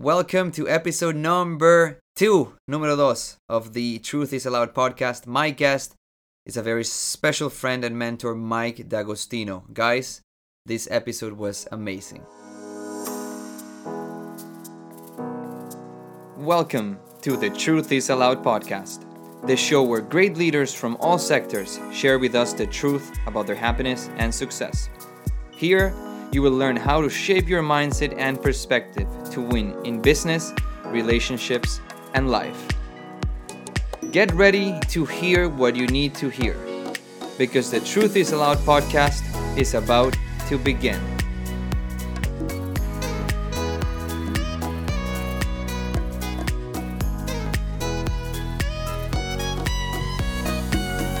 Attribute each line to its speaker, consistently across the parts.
Speaker 1: Welcome to episode number two, numero dos, of the Truth is Allowed podcast. My guest is a very special friend and mentor, Mike D'Agostino. Guys, this episode was amazing. Welcome to the Truth is Allowed podcast, the show where great leaders from all sectors share with us the truth about their happiness and success. Here, you will learn how to shape your mindset and perspective to win in business, relationships, and life. Get ready to hear what you need to hear because the Truth is Allowed podcast is about to begin.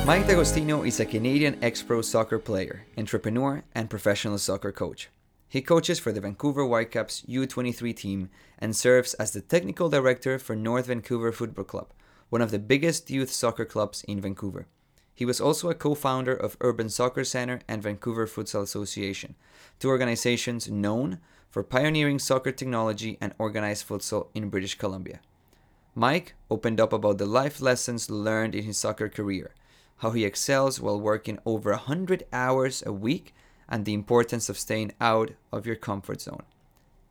Speaker 1: Mike D'Agostino is a Canadian ex pro soccer player, entrepreneur, and professional soccer coach. He coaches for the Vancouver Whitecaps U23 team and serves as the technical director for North Vancouver Football Club, one of the biggest youth soccer clubs in Vancouver. He was also a co founder of Urban Soccer Center and Vancouver Futsal Association, two organizations known for pioneering soccer technology and organized futsal in British Columbia. Mike opened up about the life lessons learned in his soccer career how he excels while working over 100 hours a week, and the importance of staying out of your comfort zone.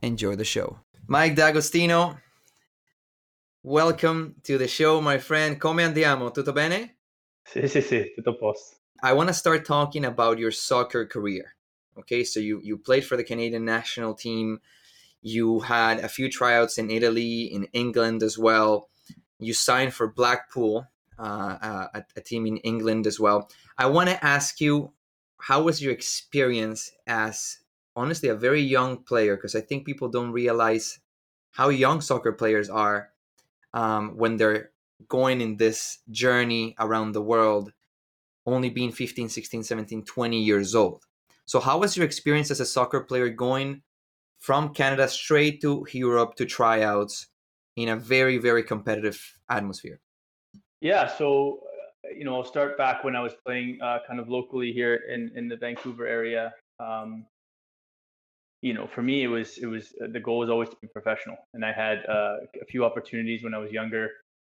Speaker 1: Enjoy the show. Mike D'Agostino, welcome to the show, my friend. Come andiamo? Tutto bene?
Speaker 2: Sì, sì, sì, tutto a posto.
Speaker 1: I want to start talking about your soccer career. Okay, so you, you played for the Canadian national team. You had a few tryouts in Italy, in England as well. You signed for Blackpool, uh, uh, a, a, team in England as well. I want to ask you, how was your experience as honestly a very young player? Because I think people don't realize how young soccer players are um, when they're going in this journey around the world, only being 15, 16, 17, 20 years old. So, how was your experience as a soccer player going from Canada straight to Europe to tryouts in a very, very competitive atmosphere?
Speaker 2: Yeah, so uh, you know, I'll start back when I was playing uh, kind of locally here in in the Vancouver area. Um, you know, for me, it was it was uh, the goal was always to be professional, and I had uh, a few opportunities when I was younger.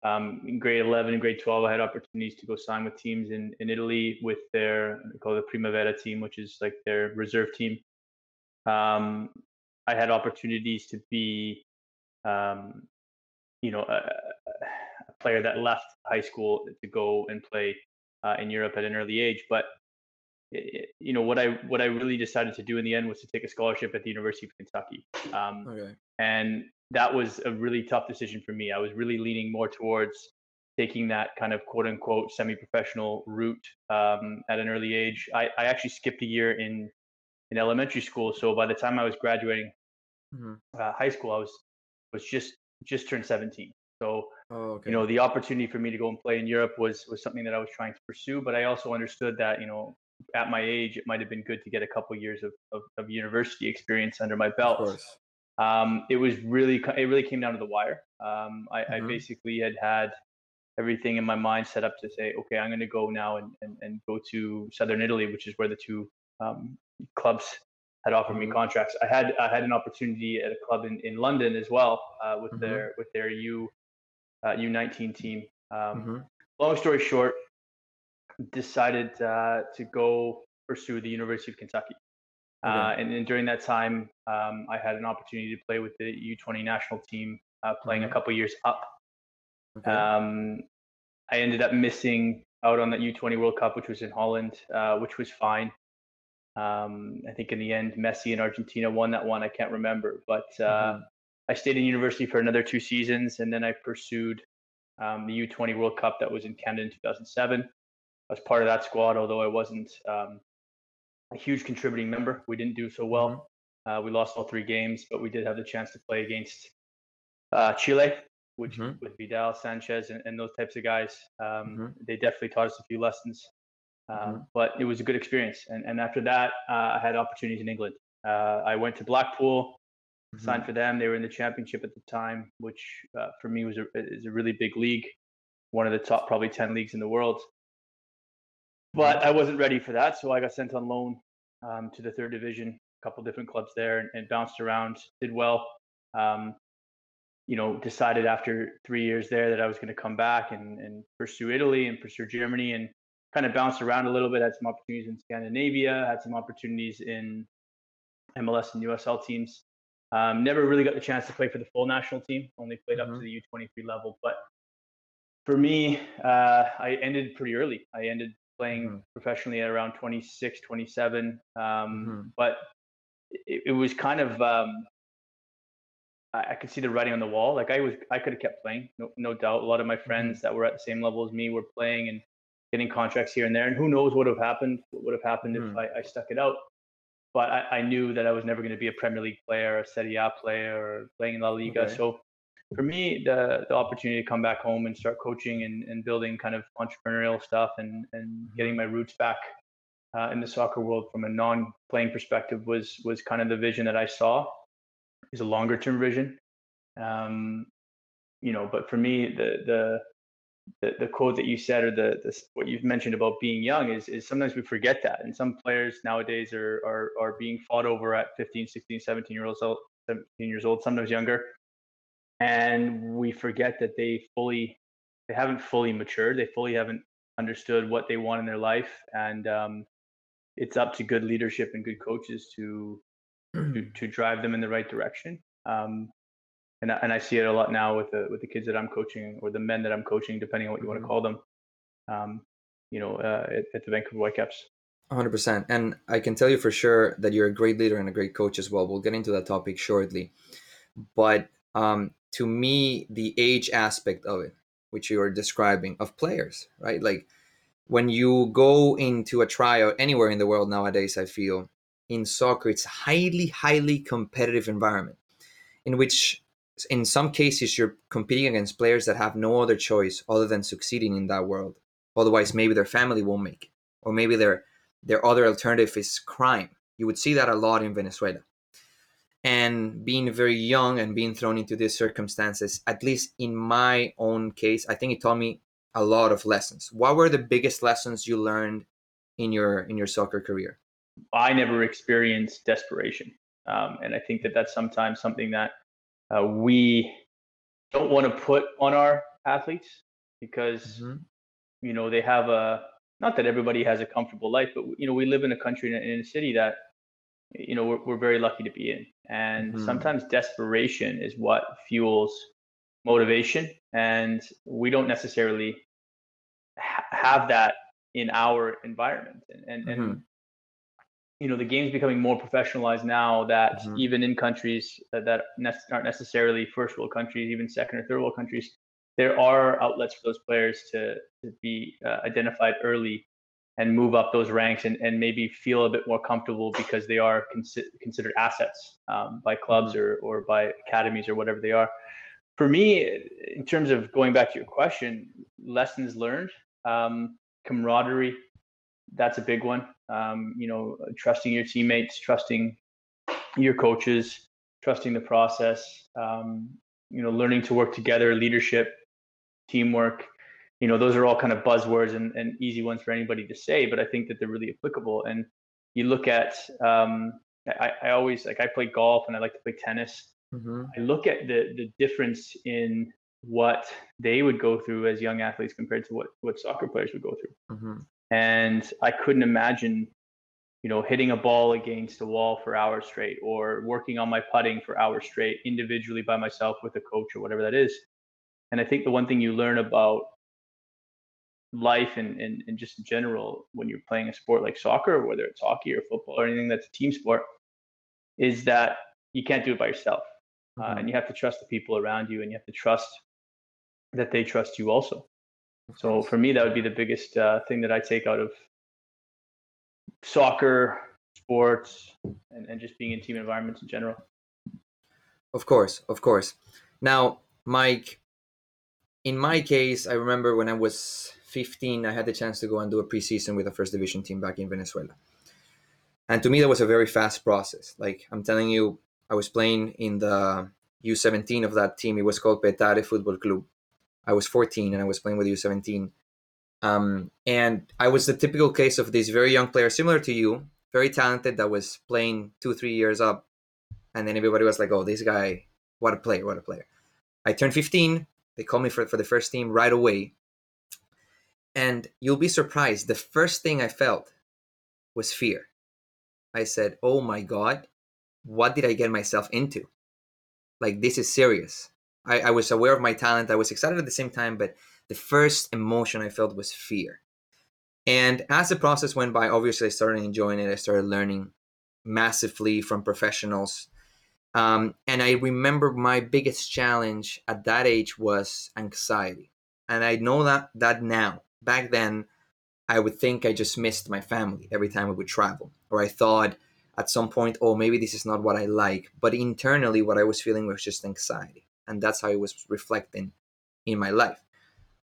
Speaker 2: Um, in grade 11 and grade 12, I had opportunities to go sign with teams in, in Italy with their they call it the Primavera team, which is like their reserve team. Um, I had opportunities to be, um, you know, player that left high school to go and play uh, in Europe at an early age. But you know what I what I really decided to do in the end was to take a scholarship at the University of Kentucky. Um, okay. And that was a really tough decision for me. I was really leaning more towards taking that kind of quote unquote semi-professional route um, at an early age. I, I actually skipped a year in in elementary school, so by the time I was graduating mm-hmm. uh, high school, I was was just just turned 17. So Oh, okay. You know, the opportunity for me to go and play in Europe was was something that I was trying to pursue, but I also understood that you know, at my age, it might have been good to get a couple years of, of, of university experience under my belt. Um, it was really it really came down to the wire. Um, I, mm-hmm. I, basically had had everything in my mind set up to say, okay, I'm going to go now and, and, and go to southern Italy, which is where the two um, clubs had offered mm-hmm. me contracts. I had I had an opportunity at a club in, in London as well uh, with mm-hmm. their with their U uh, U19 team. Um, mm-hmm. Long story short, decided uh, to go pursue the University of Kentucky. Okay. Uh, and, and, during that time, um, I had an opportunity to play with the U20 national team, uh, playing mm-hmm. a couple years up. Okay. Um, I ended up missing out on that U20 World Cup, which was in Holland, uh, which was fine. Um, I think in the end, Messi and Argentina won that one. I can't remember, but uh, mm-hmm. I stayed in university for another two seasons, and then I pursued um, the U20 World Cup that was in Canada in 2007. I was part of that squad, although I wasn't um, a huge contributing member. We didn't do so well. Mm-hmm. Uh, we lost all three games, but we did have the chance to play against uh, Chile, which mm-hmm. with Vidal, Sanchez, and, and, those types of guys. Um, mm-hmm. They definitely taught us a few lessons. Um, mm-hmm. But it was a good experience. And, and after that, uh, I had opportunities in England. Uh, I went to Blackpool mm-hmm. signed for them. They were in the championship at the time, which uh, for me was a, is a really big league, one of the top probably 10 leagues in the world. But mm-hmm. I wasn't ready for that. So I got sent on loan um, to the third division, a couple different clubs there, and, and, bounced around, did well. Um, you know, decided after three years there that I was going to come back and, and pursue Italy and pursue Germany and kind of bounced around a little bit. Had some opportunities in Scandinavia, had some opportunities in MLS and USL teams. Um, never really got the chance to play for the full national team. Only played mm-hmm. up to the U23 level. But for me, uh, I ended pretty early. I ended playing mm-hmm. professionally at around 26, 27. Um, mm-hmm. But it, it, was kind of um, I, I, could see the writing on the wall. Like I was, I could have kept playing, no, no doubt. A lot of my mm-hmm. friends that were at the same level as me were playing and getting contracts here and there. And who knows what would have happened? What would have happened if mm. I, I stuck it out? But I, I knew that I was never going to be a Premier League player, a Serie A player, or playing in La Liga. Okay. So for me, the the opportunity to come back home and start coaching and, and building kind of entrepreneurial stuff and and mm-hmm. getting my roots back uh, in the soccer world from a non-playing perspective was was kind of the vision that I saw. Is a longer term vision, um, you know. But for me, the the the, the quote that you said or the, the what you've mentioned about being young is is sometimes we forget that. And some players nowadays are are, are being fought over at 15 16 17 years old 17 years old sometimes younger. And we forget that they fully they haven't fully matured. They fully haven't understood what they want in their life. And um, it's up to good leadership and good coaches to to, to drive them in the right direction. Um, and I, and I see it a lot now with the with the kids that I'm coaching or the men that I'm coaching, depending on what you want to mm-hmm. call them. Um, you know, uh, at, at, the Vancouver Whitecaps.
Speaker 1: 100%. And I can tell you for sure that you're a great leader and a great coach as well. We'll get into that topic shortly. But um, to me, the age aspect of it, which you are describing, of players, right? Like when you go into a tryout anywhere in the world nowadays, I feel in soccer, it's a highly, highly competitive environment in which in some cases you're competing against players that have no other choice other than succeeding in that world. Otherwise maybe their family won't make it or maybe their their other alternative is crime. You would see that a lot in venezuela. And being very young and being thrown into these circumstances at least in my own case i think it taught me a lot of lessons. What were the biggest lessons you learned in your in your soccer career?
Speaker 2: I never experienced desperation um, and i think that that's sometimes something that uh, we don't want to put on our athletes because mm-hmm. you know they have a not that everybody has a comfortable life, but you know we live in a country in a, in a city that you know we're, we're very lucky to be in, and mm-hmm. sometimes desperation is what fuels motivation, and we don't necessarily ha- have that in our environment, and and, mm-hmm. and you know the game's becoming more professionalized now that mm-hmm. even in countries that, that aren't necessarily first world countries even second or third world countries there are outlets for those players to, to be uh, identified early and move up those ranks and, and maybe feel a bit more comfortable because they are consi- considered assets um, by clubs mm-hmm. or, or by academies or whatever they are for me in terms of going back to your question lessons learned um, camaraderie that's a big one. Um, you know, trusting your teammates, trusting your coaches, trusting the process. Um, you know, learning to work together, leadership, teamwork. You know, those are all kind of buzzwords and, and easy ones for anybody to say, but I think that they're really applicable. And you look at, um, I, I always like I play golf and I like to play tennis. Mm-hmm. I look at the the difference in what they would go through as young athletes compared to what what soccer players would go through. Mm-hmm and I couldn't imagine, you know, hitting a ball against a wall for hours straight or working on my putting for hours straight individually by myself with a coach or whatever that is. And I think the one thing you learn about life and, and, and just in general when you're playing a sport like soccer, whether it's hockey or football or anything that's a team sport, is that you can't do it by yourself. Uh, mm-hmm. Uh, and you have to trust the people around you and you have to trust that they trust you also. So for me, that would be the biggest uh, thing that I take out of soccer, sports, and, and just being in team environments in general.
Speaker 1: Of course, of course. Now, Mike, in my case, I remember when I was 15, I had the chance to go and do a preseason with a first division team back in Venezuela. And to me, that was a very fast process. Like I'm telling you, I was playing in the U17 of that team. It was called Petare Football Club. I was 14 and I was playing with U17. Um, and I was the typical case of this very young player, similar to you, very talented, that was playing two, three years up. And then everybody was like, oh, this guy, what a player, what a player. I turned 15. They called me for, for the first team right away. And you'll be surprised. The first thing I felt was fear. I said, Oh my God, what did I get myself into? Like, this is serious. I, I was aware of my talent. I was excited at the same time, but the first emotion I felt was fear. And as the process went by, obviously, I started enjoying it. I started learning massively from professionals. Um, and I remember my biggest challenge at that age was anxiety. And I know that that now. Back then, I would think I just missed my family every time I would travel, or I thought at some point, oh, maybe this is not what I like. But internally, what I was feeling was just anxiety, and that's how it was reflecting in my life.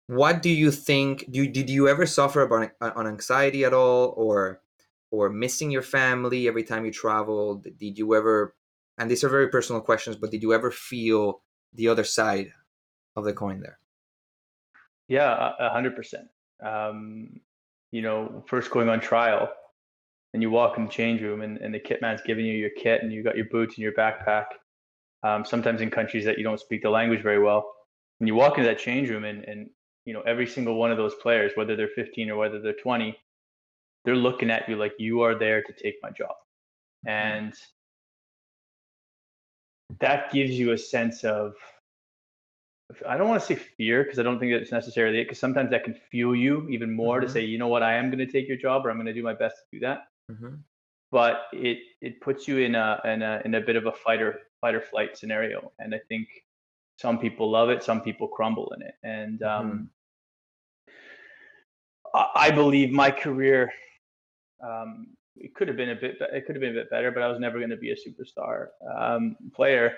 Speaker 1: What do you think? Do did you ever suffer about on anxiety at all, or or missing your family every time you traveled? Did you ever? And these are very personal questions, but did you ever feel the other side of the coin there?
Speaker 2: Yeah, a hundred percent. Um, you know, first going on trial, and you walk in the change room, and, and the kit man's giving you your kit, and you got your boots and your backpack. Um, sometimes in countries that you don't speak the language very well, when you walk into that change room, and and you know every single one of those players, whether they're 15 or whether they're 20, they're looking at you like you are there to take my job, mm-hmm. and that gives you a sense of I don't want to say fear because I don't think it's necessarily it because sometimes that can fuel you even more mm-hmm. to say, you know what, I am going to take your job or I'm going to do my best to do that. Mm-hmm. But it it puts you in a in a in a bit of a fighter fight or flight scenario, and I think some people love it, some people crumble in it, and um, mm-hmm. I, I believe my career um, it could have been a bit it could have been a bit better, but I was never going to be a superstar um, player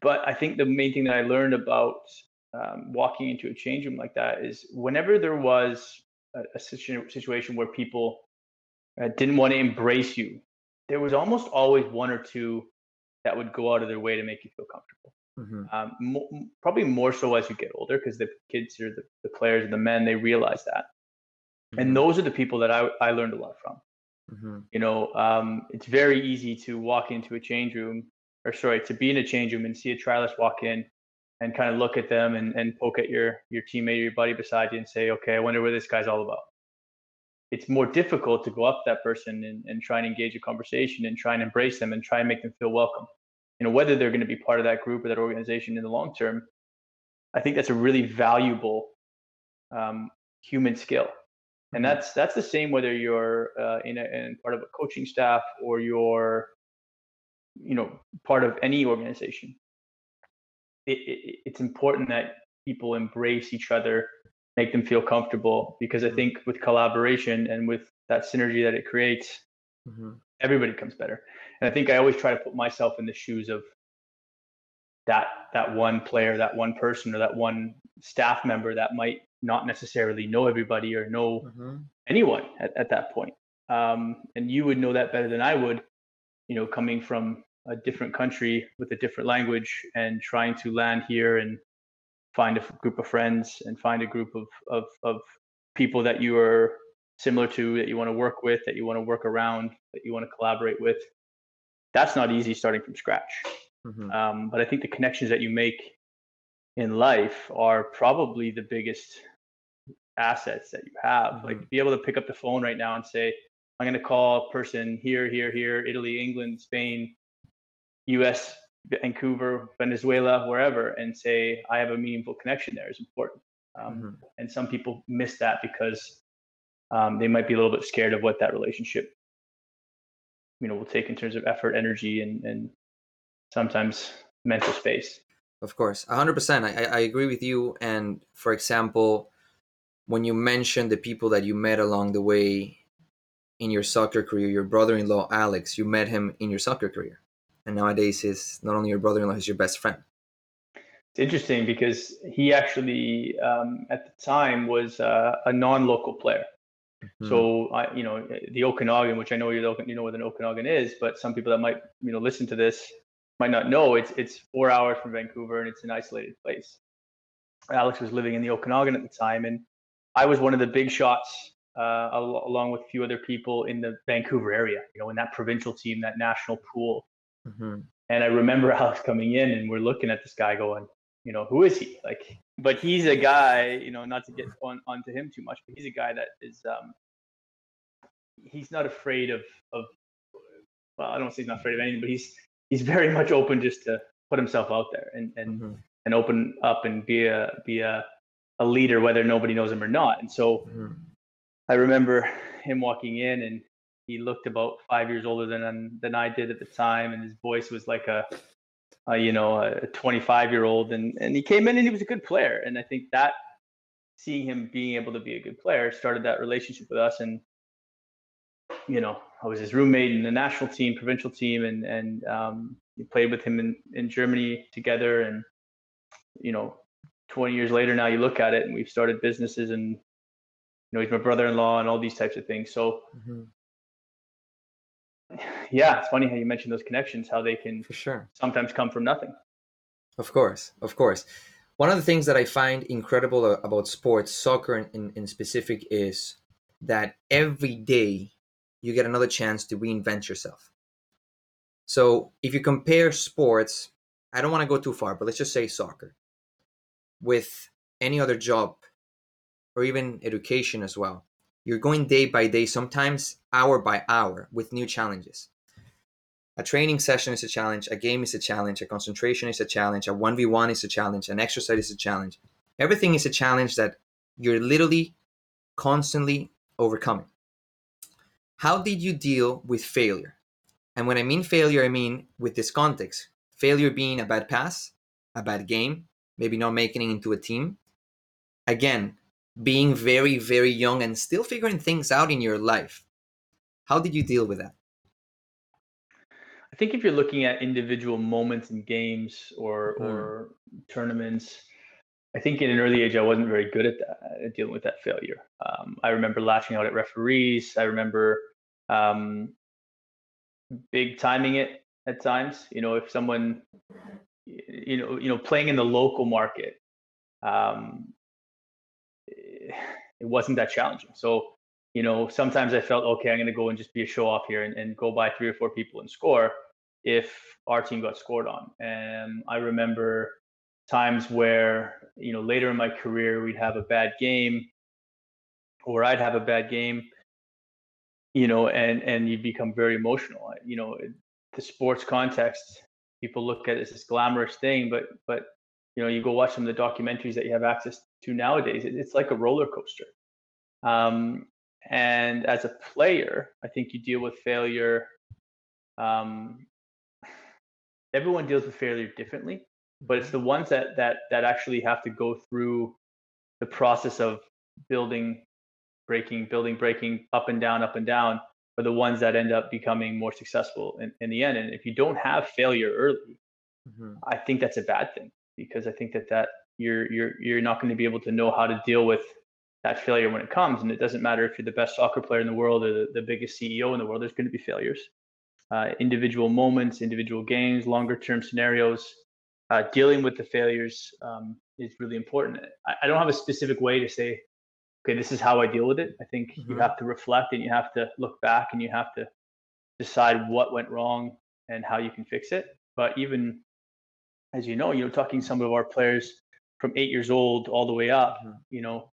Speaker 2: but I think the main thing that I learned about um, walking into a change room like that is whenever there was a, a situation where people uh, didn't want to embrace you, there was almost always one or two that would go out of their way to make you feel comfortable. Mm-hmm. Um, mo- probably more so as you get older because the kids or the, the players and the men they realize that, mm-hmm. and those are the people that I I learned a lot from. Mm-hmm. You know, um, it's very easy to walk into a change room or sorry, to be in a change room and see a trialist walk in and kind of look at them and, and poke at your your teammate or your buddy beside you and say, okay, I wonder what this guy's all about. It's more difficult to go up to that person and, and try and engage a conversation and try and embrace them and try and make them feel welcome. You know, whether they're going to be part of that group or that organization in the long term, I think that's a really valuable um, human skill. And mm-hmm. that's that's the same whether you're uh, in, a, in part of a coaching staff or you're you know part of any organization it, it, it's important that people embrace each other make them feel comfortable because i mm-hmm. think with collaboration and with that synergy that it creates mm-hmm. everybody comes better and i think i always try to put myself in the shoes of that that one player that one person or that one staff member that might not necessarily know everybody or know mm-hmm. anyone at, at that point um, and you would know that better than i would you know, coming from a different country with a different language and trying to land here and find a group of friends and find a group of, of, of people that you are similar to, that you want to work with, that you want to work around, that you want to collaborate with. That's not easy starting from scratch. Mm-hmm. Um, but I think the connections that you make in life are probably the biggest assets that you have. Mm-hmm. Like be able to pick up the phone right now and say, I'm going to call a person here, here, here, Italy, England, Spain, US, Vancouver, Venezuela, wherever, and say, I have a meaningful connection there is important. Um, mm-hmm. And some people miss that because um, they might be a little bit scared of what that relationship, you know, will take in terms of effort, energy, and, and sometimes mental space.
Speaker 1: Of course, 100%. I, I agree with you. And for example, when you mentioned the people that you met along the way in your soccer career, your brother-in-law Alex, you met him in your soccer career, and nowadays he's not only your brother-in-law, he's your best friend.
Speaker 2: It's interesting because he actually, um, at the time, was uh, a non-local player. Mm-hmm. So I, you know, the Okanagan, which I know you you know what an Okanagan is, but some people that might you know listen to this might not know. It's it's four hours from Vancouver and it's an isolated place. Alex was living in the Okanagan at the time, and I was one of the big shots uh, al- along with a few other people in the Vancouver area, you know, in that provincial team, that national pool. Mm-hmm. And I remember Alex coming in and we're looking at this guy going, you know, who is he? Like, we're looking at this guy going, you know, who is he? Like, you know, who is he? Like, but he's a guy, you know, not to get on onto him too much, but he's a guy that is um he's not afraid of of well, I don't say he's not afraid of anything, but he's he's very much open just to put himself out there and and mm-hmm. and open up and be a be a a leader whether nobody knows him or not. And so mm-hmm. I remember him walking in and he looked about five years older than than I did at the time, and his voice was like a, a you know a 25 year old, and and he came in and he was a good player, and I think that seeing him being able to be a good player started that relationship with us, and you know I was his roommate in the national team, provincial team, and and um, played with him in in Germany together, and you know 20 years later now you look at it and we've started businesses and you know he's my brother-in-law and all these types of things. So mm-hmm yeah, it's funny how you mentioned those connections, how they can
Speaker 1: for sure
Speaker 2: sometimes come from nothing.
Speaker 1: Of course, of course. One of the things that I find incredible about sports, soccer in, in, in specific, is that every day you get another chance to reinvent yourself. So if you compare sports, I don't want to go too far, but let's just say soccer with any other job or even education as well. You're going day by day, sometimes hour by hour, with new challenges. A training session is a challenge, a game is a challenge, a concentration is a challenge, a 1v1 is a challenge, an exercise is a challenge. Everything is a challenge that you're literally constantly overcoming. How did you deal with failure? And when I mean failure, I mean with this context failure being a bad pass, a bad game, maybe not making it into a team. Again, being very, very young and still figuring things out in your life. How did you deal with that?
Speaker 2: I think if you're looking at individual moments in games or mm. or tournaments, I think in an early age I wasn't very good at that, at dealing with that failure. Um, I remember lashing out at referees. I remember um, big timing it at times. You know, if someone, you know, you know, playing in the local market, um, it wasn't that challenging. So, you know, sometimes I felt, okay, I'm going to go and just be a show off here and, and go by three or four people and score if our team got scored on. And I remember times where, you know, later in my career, we'd have a bad game or I'd have a bad game, you know, and, and you become very emotional. You know, the sports context, people look at it as this glamorous thing, but, but, you know, you go watch some of the documentaries that you have access to nowadays. It's like a roller coaster. Um, and as a player, I think you deal with failure. Um, everyone deals with failure differently, but it's the ones that that that actually have to go through the process of building, breaking, building, breaking, up and down, up and down, are the ones that end up becoming more successful in, in the end. And if you don't have failure early, mm-hmm. I think that's a bad thing because I think that that you're you're you're not going to be able to know how to deal with that failure when it comes. And it doesn't matter if you're the best soccer player in the world or the, the biggest CEO in the world. There's going to be failures, uh, individual moments, individual games, longer term scenarios. Uh, dealing with the failures um, is really important. I, I, don't have a specific way to say, okay, this is how I deal with it. I think mm-hmm. you have to reflect and you have to look back and you have to decide what went wrong and how you can fix it. But even as you know, you know, talking some of our players from eight years old all the way up, mm-hmm. you know,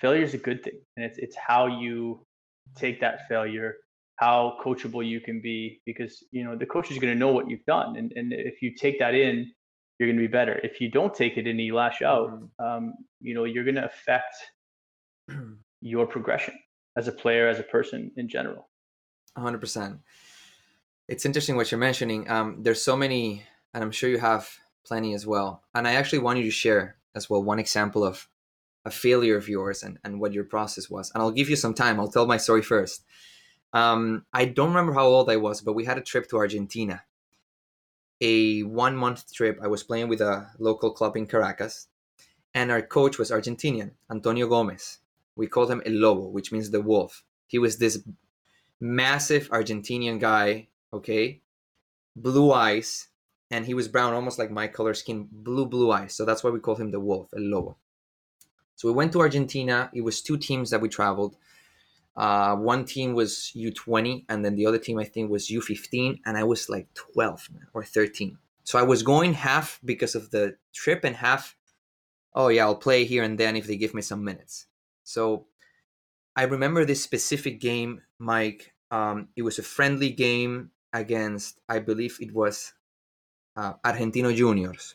Speaker 2: failure is a good thing. And it's it's how you take that failure, how coachable you can be, because you know, the coach is gonna know what you've done. And and if you take that in, you're gonna be better. If you don't take it and you lash out, mm-hmm. um, you know, you're gonna affect your progression as a player, as a person in general.
Speaker 1: 100%. It's interesting what you're mentioning. Um, there's so many, and I'm sure you have plenty as well. And I actually want you to share as well one example of a failure of yours and, and what your process was. And I'll give you some time. I'll tell my story first. Um, I don't remember how old I was, but we had a trip to Argentina. A one month trip. I was playing with a local club in Caracas, and our coach was Argentinian, Antonio Gomez. We called him El Lobo, which means the wolf. He was this massive Argentinian guy, okay? Blue eyes, and he was brown, almost like my color skin, blue, blue eyes. So that's why we call him the wolf, El Lobo. So we went to Argentina. It was two teams that we traveled. Uh, one team was U20, and then the other team I think was U15, and I was like 12 or 13. So I was going half because of the trip and half, oh yeah, I'll play here and then if they give me some minutes. So I remember this specific game, Mike. Um, it was a friendly game against, I believe it was uh, Argentino Juniors,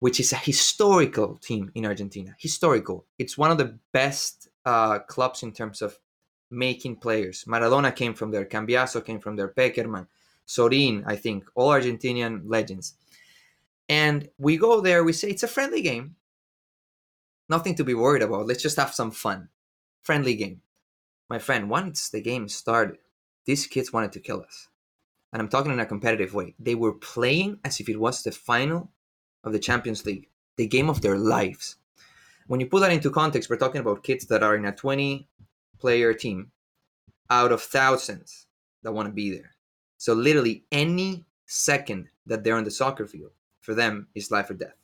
Speaker 1: which is a historical team in Argentina. Historical. It's one of the best uh, clubs in terms of making players. Maradona came from there, Cambiasso came from there, Pekerman, Sorin, I think, all Argentinian legends. And we go there, we say it's a friendly game. Nothing to be worried about. Let's just have some fun. Friendly game. My friend, once the game started, these kids wanted to kill us. And I'm talking in a competitive way. They were playing as if it was the final of the Champions League, the game of their lives. When you put that into context, we're talking about kids that are in a 20 player team out of thousands that want to be there. So literally any second that they're on the soccer field for them is life or death.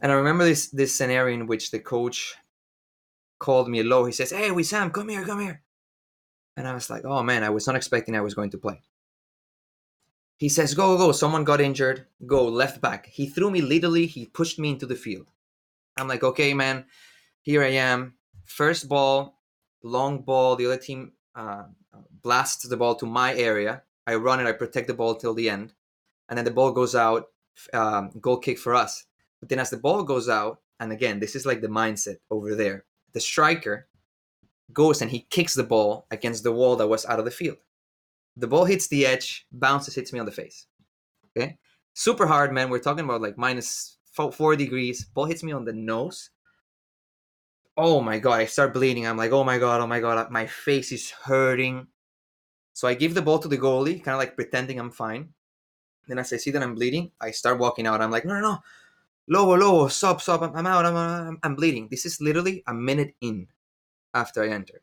Speaker 1: And I remember this this scenario in which the coach called me low. He says, "Hey, Wissam, come here, come here." And I was like, "Oh man, I was not expecting I was going to play." He says, "Go, go, go! Someone got injured. Go left back." He threw me literally. He pushed me into the field. I'm like, "Okay, man, here I am. First ball, long ball. The other team uh, blasts the ball to my area. I run it. I protect the ball till the end, and then the ball goes out. Um, goal kick for us. But then as the ball goes out, and again, this is like the mindset over there. The striker goes and he kicks the ball against the wall that was out of the field. The ball hits the edge, bounces, hits me on the face. Okay, super hard, man. We're talking about like minus four degrees. Ball hits me on the nose oh my god, I start bleeding. I'm like, oh my god, oh my god, my face is hurting. So I give the ball to the goalie, kind of like pretending I'm fine. Then as I see that I'm bleeding, I start walking out. I'm like, no, no, no, Lobo, Lobo, stop, stop, I'm, I'm out, I'm, I'm, I'm bleeding. This is literally a minute in after I entered.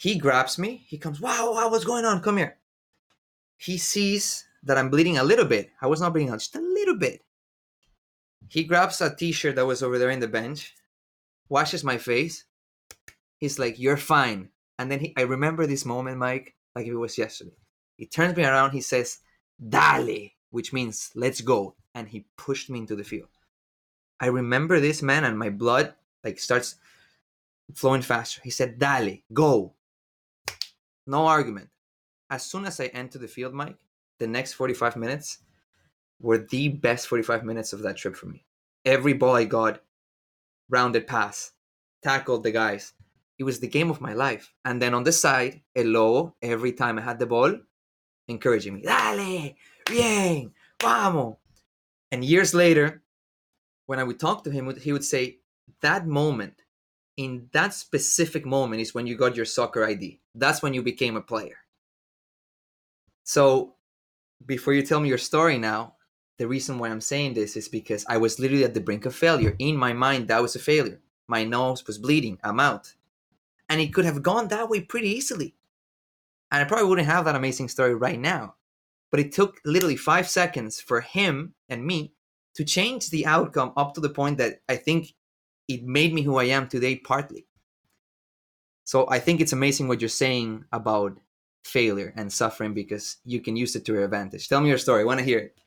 Speaker 1: He grabs me. He comes, wow, wow, what's going on? Come here. He sees that I'm bleeding a little bit. I was not bleeding out, just a little bit. He grabs a t-shirt that was over there in the bench washes my face. He's like, "You're fine." And then he, I remember this moment, Mike, like it was yesterday. He turns me around. He says, "Dale," which means "Let's go," and he pushed me into the field. I remember this man, and my blood like starts flowing faster. He said, "Dale, go." No argument. As soon as I entered the field, Mike, the next 45 minutes were the best 45 minutes of that trip for me. Every ball I got, rounded pass, tackled the guys. It was the game of my life. And then on the side, Elo, every time I had the ball, encouraging me, dale, bien, vamos. And years later, when I would talk to him, he would say, that moment, in that specific moment, is when you got your soccer ID. That's when you became a player. So, before you tell me your story now, the reason why I'm saying this is because I was literally at the brink of failure. In my mind, that was a failure. My nose was bleeding. I'm out. And it could have gone that way pretty easily. And I probably wouldn't have that amazing story right now. But it took literally five seconds for him and me to change the outcome up to the point that I think it made me who I am today, partly. So I think it's amazing what you're saying about failure and suffering because you can use it to your advantage. Tell me your story. I want to hear it.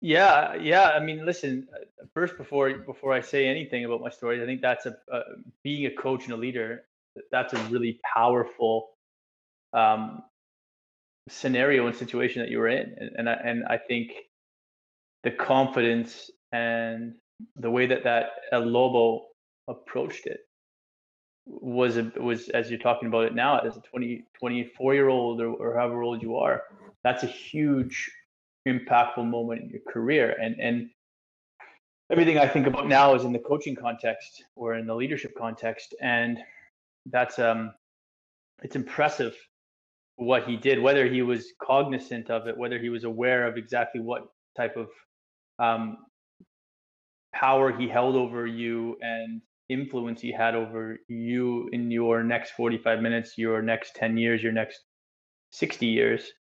Speaker 2: Yeah, yeah. I mean, listen. Uh, first, before before I say anything about my story, I think that's a uh, being a coach and a leader. That's a really powerful um, scenario and situation that you were in, and and I, and I think the confidence and the way that that El Lobo approached it was was as you're talking about it now as a 20 24 year old or, or however old you are that's a huge impactful moment in your career. And and everything i think about now is in the coaching context or in the leadership context. And that's um it's impressive what he did whether he was cognizant of it whether he was aware of exactly what type of um, power he held over you and influence he had over you in your next 45 minutes your next 10 years your next 60 years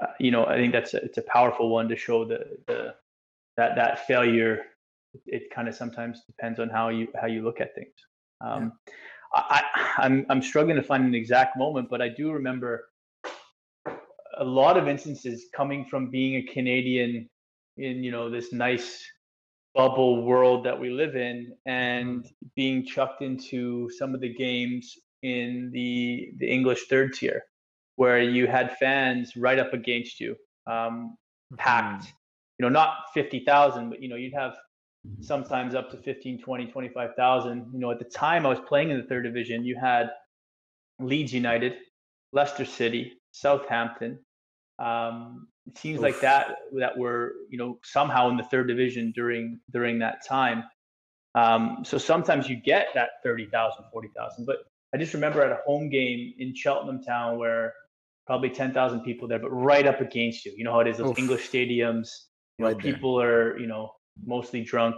Speaker 2: uh, you know, I think that's a, it's a powerful one to show the the that that failure. It, kind of sometimes depends on how you how you look at things. Um, yeah. I, I'm I'm struggling to find an exact moment, but I do remember a lot of instances coming from being a Canadian in you know this nice bubble world that we live in and mm-hmm. being chucked into some of the games in the the English third tier where you had fans right up against you um, packed mm-hmm. you know not 50,000 but you know you'd have mm-hmm. sometimes up to 15 20 25,000 you know at the time I was playing in the third division you had Leeds United Leicester City Southampton um, teams Oof. like that that were you know somehow in the third division during during that time. Um, so sometimes you get that 30,000, 40,000. But I just remember at a home game in Cheltenham Town where probably 10,000 people there, but right up against you. You know how it is, those Oof. English stadiums, you right know, people are, you know, mostly drunk.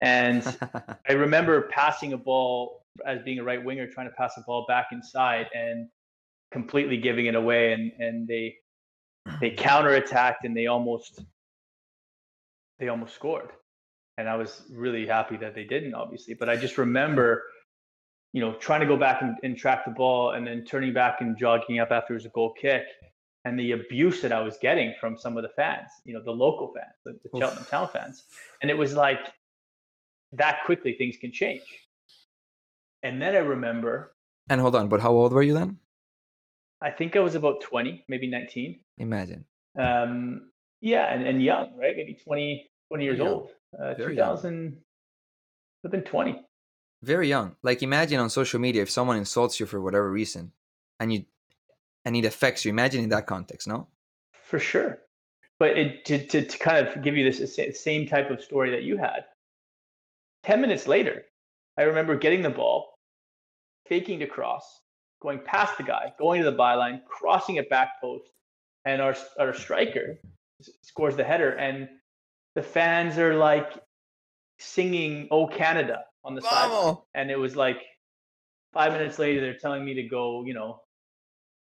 Speaker 2: And I remember passing a ball as being a right winger, trying to pass the ball back inside and completely giving it away. And, and they, they counterattacked and they almost they almost scored. And i was really happy that they didn't obviously. But i just remember you know trying to go back and, and track the ball and then turning back and jogging up after it was a goal kick and the abuse that i was getting from some of the fans you know the local fans the, the cheltenham town fans. And it was like that quickly things can change. And then i remember
Speaker 1: and hold on but how old were you then
Speaker 2: I think I was about 20, maybe 19.
Speaker 1: Imagine.
Speaker 2: Um, yeah, and, and young, right? Maybe 20, 20 years young. old. Uh, 2000, I've been 20.
Speaker 1: Very young. Like imagine on social media if someone insults you for whatever reason, and you, and it affects you. Imagine in that context, no?
Speaker 2: For sure. But it, to, to, to kind of give you this same type of story that you had, 10 minutes later, I remember getting the ball, faking to cross, going past the guy, going to the byline, crossing it back post, and our our striker scores the header, and the fans are like singing "Oh Canada" on the side, and it was like five minutes later they're telling me to go, you know,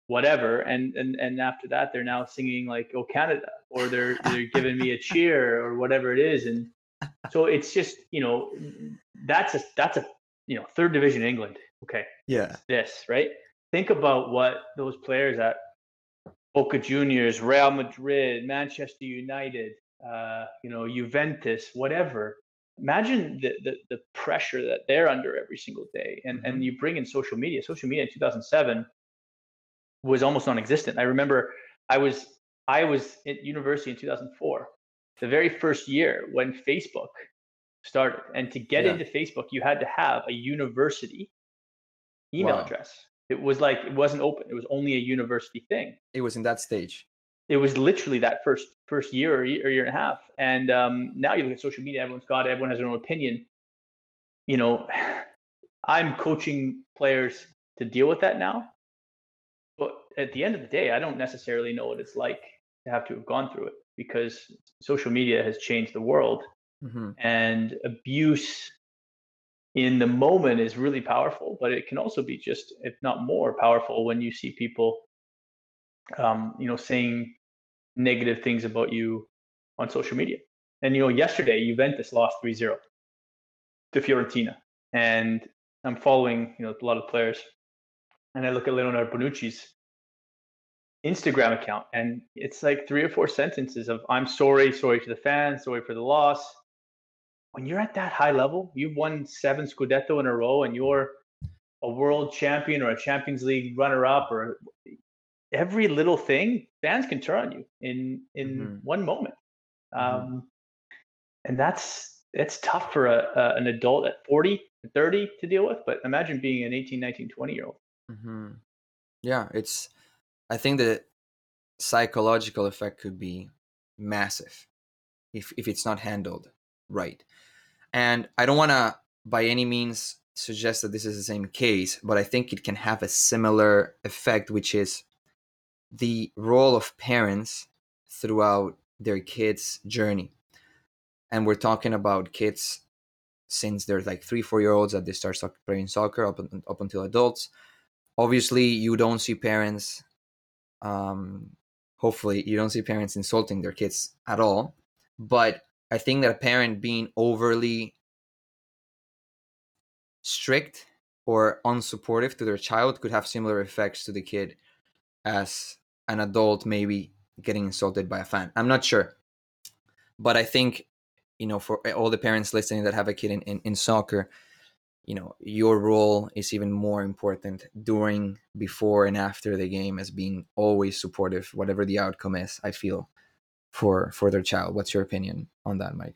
Speaker 2: whatever, and and and after that they're now singing like "Oh Canada" or they're they're giving me a cheer or whatever it is, and so it's just you know that's a that's a you know third division England. Okay.
Speaker 1: Yeah.
Speaker 2: This right think about what those players at Boca Juniors, Real Madrid, Manchester United, uh, you know, Juventus, whatever. Imagine the, the, the pressure that they're under every single day, and mm-hmm. and you bring in social media. Social media in 2007 was almost non-existent. I remember I was I was at university in 2004, the very first year when Facebook started, and to get yeah. into Facebook, you had to have a university email wow. address. It was like it wasn't open. It was only a university thing.
Speaker 1: It was in that stage.
Speaker 2: It was literally that first first year or year, or year and a half. And um, now you look at social media. Everyone's got it. Everyone has their own opinion. You know, I'm coaching players to deal with that now. But at the end of the day, I don't necessarily know what it's like to have to have gone through it because social media has changed the world mm-hmm. and abuse in the moment is really powerful, but it can also be just, if not more powerful, when you see people, um, you know, saying negative things about you on social media. And you know, yesterday Juventus lost 3-0 to Fiorentina, and I'm following you know a lot of players, and I look at Leonardo Bonucci's Instagram account, and it's like three or four sentences of "I'm sorry, sorry to the fans, sorry for the loss." When you're at that high level, you've won seven Scudetto in a row, and you're a world champion or a Champions League runner-up, or every little thing, fans can turn on you in in mm-hmm. one moment, mm-hmm. um, and that's it's tough for a, a, an adult at 40 30 to deal with but imagine being an 18 19 20 year old
Speaker 1: mm-hmm. yeah it's i think the psychological effect could be massive if if it's not handled right and I don't want to by any means suggest that this is the same case, but I think it can have a similar effect, which is the role of parents throughout their kids' journey. And we're talking about kids since they're like three, four year olds that they start playing soccer up, up until adults. Obviously, you don't see parents, um, hopefully, you don't see parents insulting their kids at all. But I think that a parent being overly strict or unsupportive to their child could have similar effects to the kid as an adult maybe getting insulted by a fan. I'm not sure. But I think, you know, for eh, all the parents listening that have a kid in, in, in soccer, you know, your role is even more important during, before, and after the game as being always supportive, whatever the outcome is, I feel, for for their child. What's your opinion on that, Mike?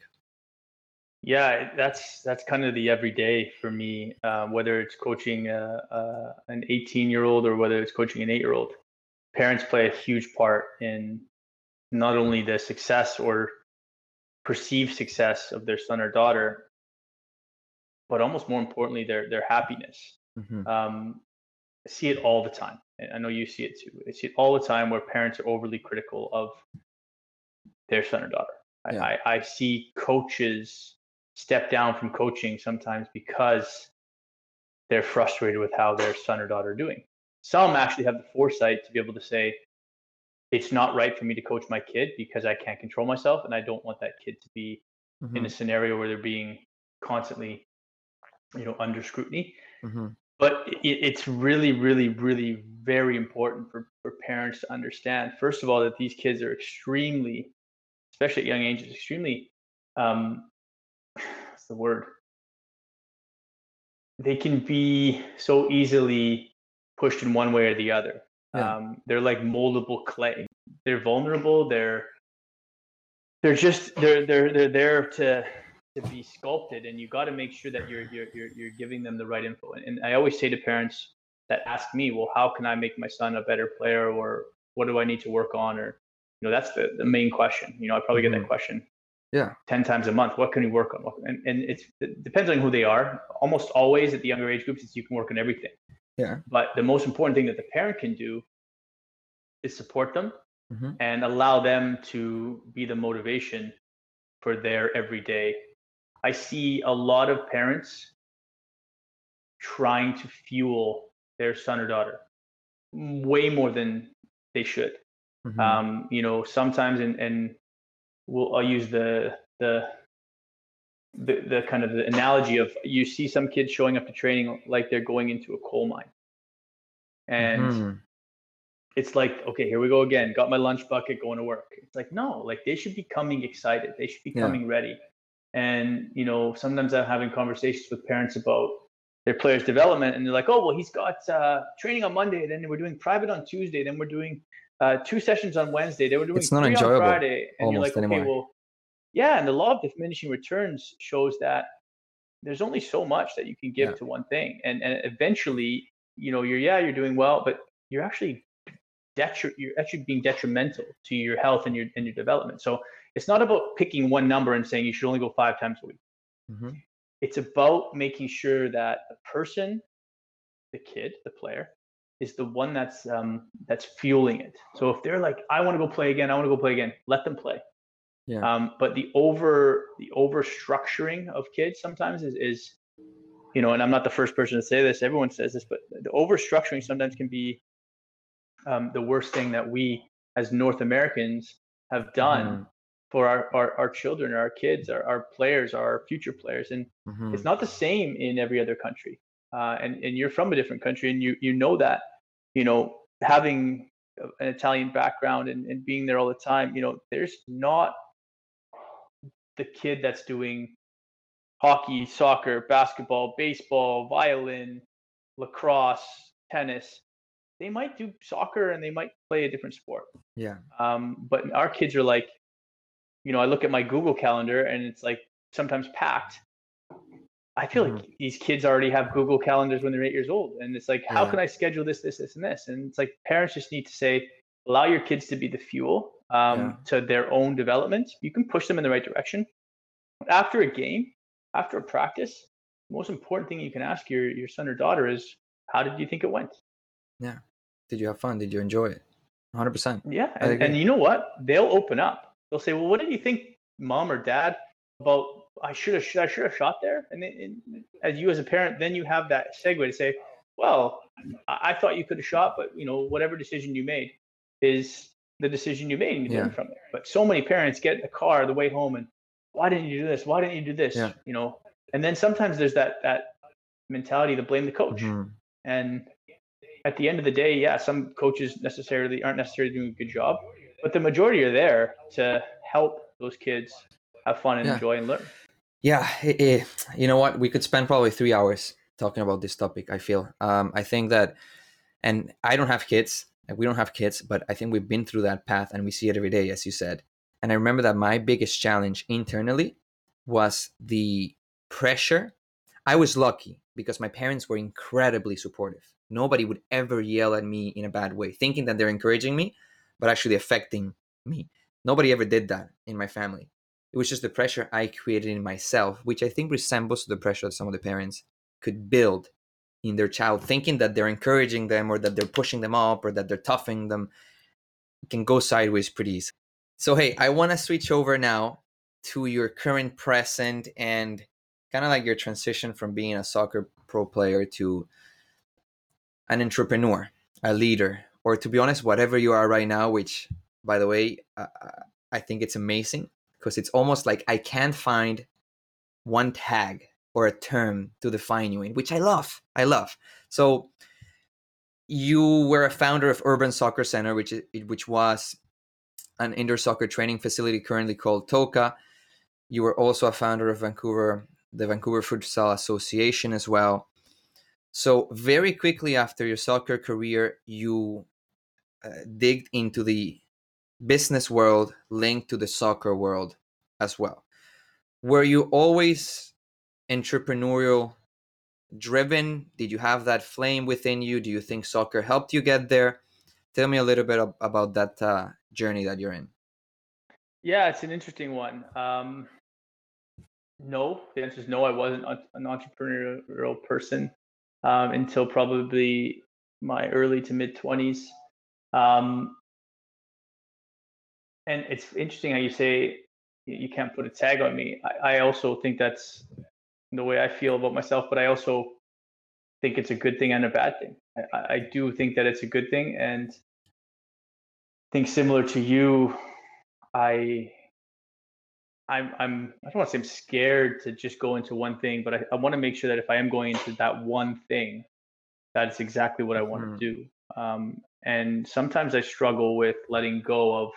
Speaker 2: Yeah, that's that's kind of the everyday for me. Uh, whether it's coaching a, a, an 18 year old or whether it's coaching an eight year old, parents play a huge part in not only the success or perceived success of their son or daughter, but almost more importantly, their their happiness. Mm-hmm. Um, I see it all the time. I know you see it too. I see it all the time where parents are overly critical of their son or daughter. Yeah. I, I, see coaches step down from coaching sometimes because they're frustrated with how their son or daughter are doing. Some actually have the foresight to be able to say, it's not right for me to coach my kid because I can't control myself and I don't want that kid to be mm-hmm. in a scenario where they're being constantly, you know, under scrutiny. Mm-hmm. But it, it's really, really, really very important for, for parents to understand, first of all, that these kids are extremely, especially at young ages, extremely um, what's the word? They can be so easily pushed in one way or the other. Yeah. Um, they're like moldable clay. They're vulnerable. They're they're just they're they're they're there to to be sculpted, and you got to make sure that you're you're you're you're giving them the right info. And, and I always say to parents that ask me, well, how can I make my son a better player, or what do I need to work on, or you know, that's the the main question. You know, I probably mm-hmm. get that mm-hmm. question
Speaker 1: yeah
Speaker 2: 10 times a month what can you work on and, and it's, it depends on who they are almost always at the younger age groups you can work on everything
Speaker 1: yeah
Speaker 2: but the most important thing that the parent can do is support them mm-hmm. and allow them to be the motivation for their everyday i see a lot of parents trying to fuel their son or daughter way more than they should mm-hmm. um, you know sometimes and and we'll I'll use the the the, the kind of the analogy of you see some kids showing up to training like they're going into a coal mine. And mm-hmm. it's like okay here we go again. Got my lunch bucket going to work. It's like no like they should be coming excited. They should be yeah. coming ready. And you know sometimes i'm having conversations with parents about their players development and they're like oh well he's got uh, training on monday. Then we're doing private on tuesday. Then we're doing uh, two sessions on Wednesday. They were doing
Speaker 1: it's not
Speaker 2: three
Speaker 1: enjoyable
Speaker 2: on Friday,
Speaker 1: and you're like,
Speaker 2: anymore. okay, well, yeah. And the law of diminishing returns shows that there's only so much that you can give yeah. to one thing, and and eventually, you know, you're yeah, you're doing well, but you're actually detri- you're actually being detrimental to your health and your and your development. So it's not about picking one number and saying you should only go five times a week. Mm-hmm. It's about making sure that the person, the kid, the player, is the one that's um, that's fueling it. So if they're like, I want to go play again, I want to go play again, let them play.
Speaker 1: Yeah.
Speaker 2: Um, but the over the over structuring of kids sometimes is is you know, and I'm not the first person to say this. Everyone says this, but the over structuring sometimes can be um, the worst thing that we as North Americans have done mm-hmm. for our, our, our children, our kids, our, our players, our future players. And mm-hmm. it's not the same in every other country uh, and and you're from a different country, and you you know that, you know, having an Italian background and, and being there all the time, you know, there's not the kid that's doing hockey, soccer, basketball, baseball, violin, lacrosse, tennis. They might do soccer and they might play a different sport.
Speaker 1: Yeah.
Speaker 2: Um, but our kids are like, you know, I look at my Google calendar and it's like sometimes packed. I feel mm-hmm. like these kids already have Google calendars when they're eight years old. And it's like, how yeah. can I schedule this, this, this, and this? And it's like parents just need to say, allow your kids to be the fuel um, yeah. to their own development. You can push them in the right direction. After a game, after a practice, the most important thing you can ask your, your son or daughter is, how did you think it went?
Speaker 1: Yeah. Did you have fun? Did you enjoy it? 100%.
Speaker 2: Yeah. And, and you know what? They'll open up. They'll say, well, what did you think, mom or dad, about I should have I should have shot there. And, then, and as you as a parent, then you have that segue to say, well, I, I thought you could have shot, but you know whatever decision you made is the decision you made and you yeah. from there. But so many parents get in the car the way home and why didn't you do this? Why didn't you do this?
Speaker 1: Yeah.
Speaker 2: You know, and then sometimes there's that that mentality to blame the coach. Mm-hmm. And at the end of the day, yeah, some coaches necessarily aren't necessarily doing a good job, but the majority are there to help those kids have fun and
Speaker 1: Yeah.
Speaker 2: enjoy and learn.
Speaker 1: Yeah, it, it- you know what? We could spend probably three hours talking about this topic. I feel. Um, I think that, and I don't have kids. We don't have kids, but I think we've been through that path, and we see it every day, as you said. And I remember that my biggest challenge internally was the pressure. I was lucky because my parents were incredibly supportive. Nobody would ever yell at me in a bad way, thinking that they're encouraging me, but actually affecting me. Nobody ever did that in my family it was just the pressure I created in myself, which I think resembles the pressure that some of the parents could build in their child, thinking that they're encouraging them or that they're pushing them up or that they're toughing them. It can go sideways pretty easy. So, hey, I want to switch over now to your current present and kind of like your transition from being a soccer pro player to an entrepreneur, a leader, or to be honest, whatever you are right now, which, by the way, uh, I think it's amazing because it's almost like I can't find one tag or a term to define you in, which I love. I love. So you were a founder of Urban Soccer Center, which which was an indoor soccer training facility currently called Toka. You were also a founder of Vancouver, the Vancouver Futsal Association as well. So very quickly after your soccer career, you uh, digged into the business world linked to the soccer world as well. Were you always entrepreneurial driven? Did you have that flame within you? Do you think soccer helped you get there? Tell me a little bit about that uh, journey that you're in.
Speaker 2: Yeah, it's an interesting one. Um, no, the answer is no. I wasn't an entrepreneurial person um, until probably my early to mid twenties. Um, and it's interesting how you say you can't put a tag on me. I, I also think that's the way I feel about myself, but I also think it's a good thing and a bad thing. I, I- do think that it's a good thing, and think similar to you, I I'm I'm I don't want to say I'm scared to just go into one thing, but I, I want to make sure that if I am going into that one thing, that's exactly what I want
Speaker 1: Mhm.
Speaker 2: to do. Um, and sometimes I struggle with letting go of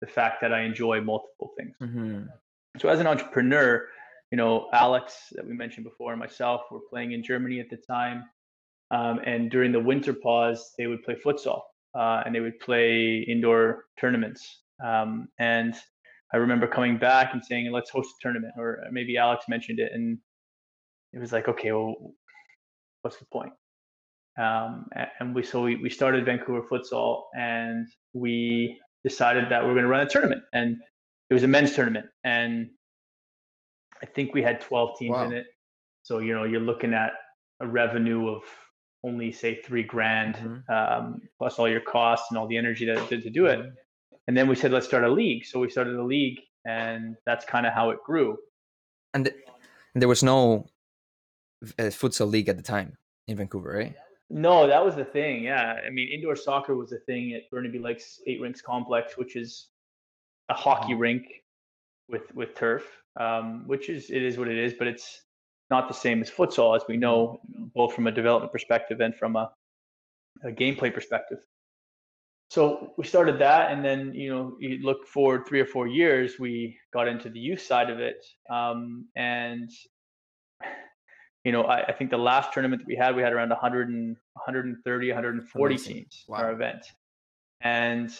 Speaker 2: the fact that I enjoy multiple things.
Speaker 1: Mm-hmm.
Speaker 2: So as an entrepreneur, you know, Alex that we mentioned before and myself were playing in Germany at the time. Um, and during the winter pause, they would play futsal uh, and they would play indoor tournaments. Um, and I remember coming back and saying, let's host a tournament, or maybe Alex mentioned it. And it was like, okay, well, what's the point? Um, and we, so we, we started Vancouver futsal and we decided that we are going to run a tournament and it was a men's tournament. And I think we had 12 teams in it. So, you know, you're looking at a revenue of only say three grand,
Speaker 1: Mhm.
Speaker 2: um, plus all your costs and all the energy that it did to do it.
Speaker 1: Mm-hmm.
Speaker 2: And then we said, let's start a league. So we started a league, and that's kind of how it grew.
Speaker 1: And, th- and there was no uh, futsal league at the time in Vancouver, right?
Speaker 2: No, that was the thing. Yeah, I mean, indoor soccer was a thing at Burnaby Lakes Eight Rinks Complex, which is a hockey rink with with turf, um, which is it is what it is, but it's not the same as futsal, as we know, both from a development perspective and from a, a gameplay perspective. So we started that, and then you know, you look forward three or four years, we got into the youth side of it, um, and you know, I, I think the last tournament that we had, we had around 100 and 130, 140
Speaker 1: Amazing.
Speaker 2: teams in
Speaker 1: Wow.
Speaker 2: our event. And,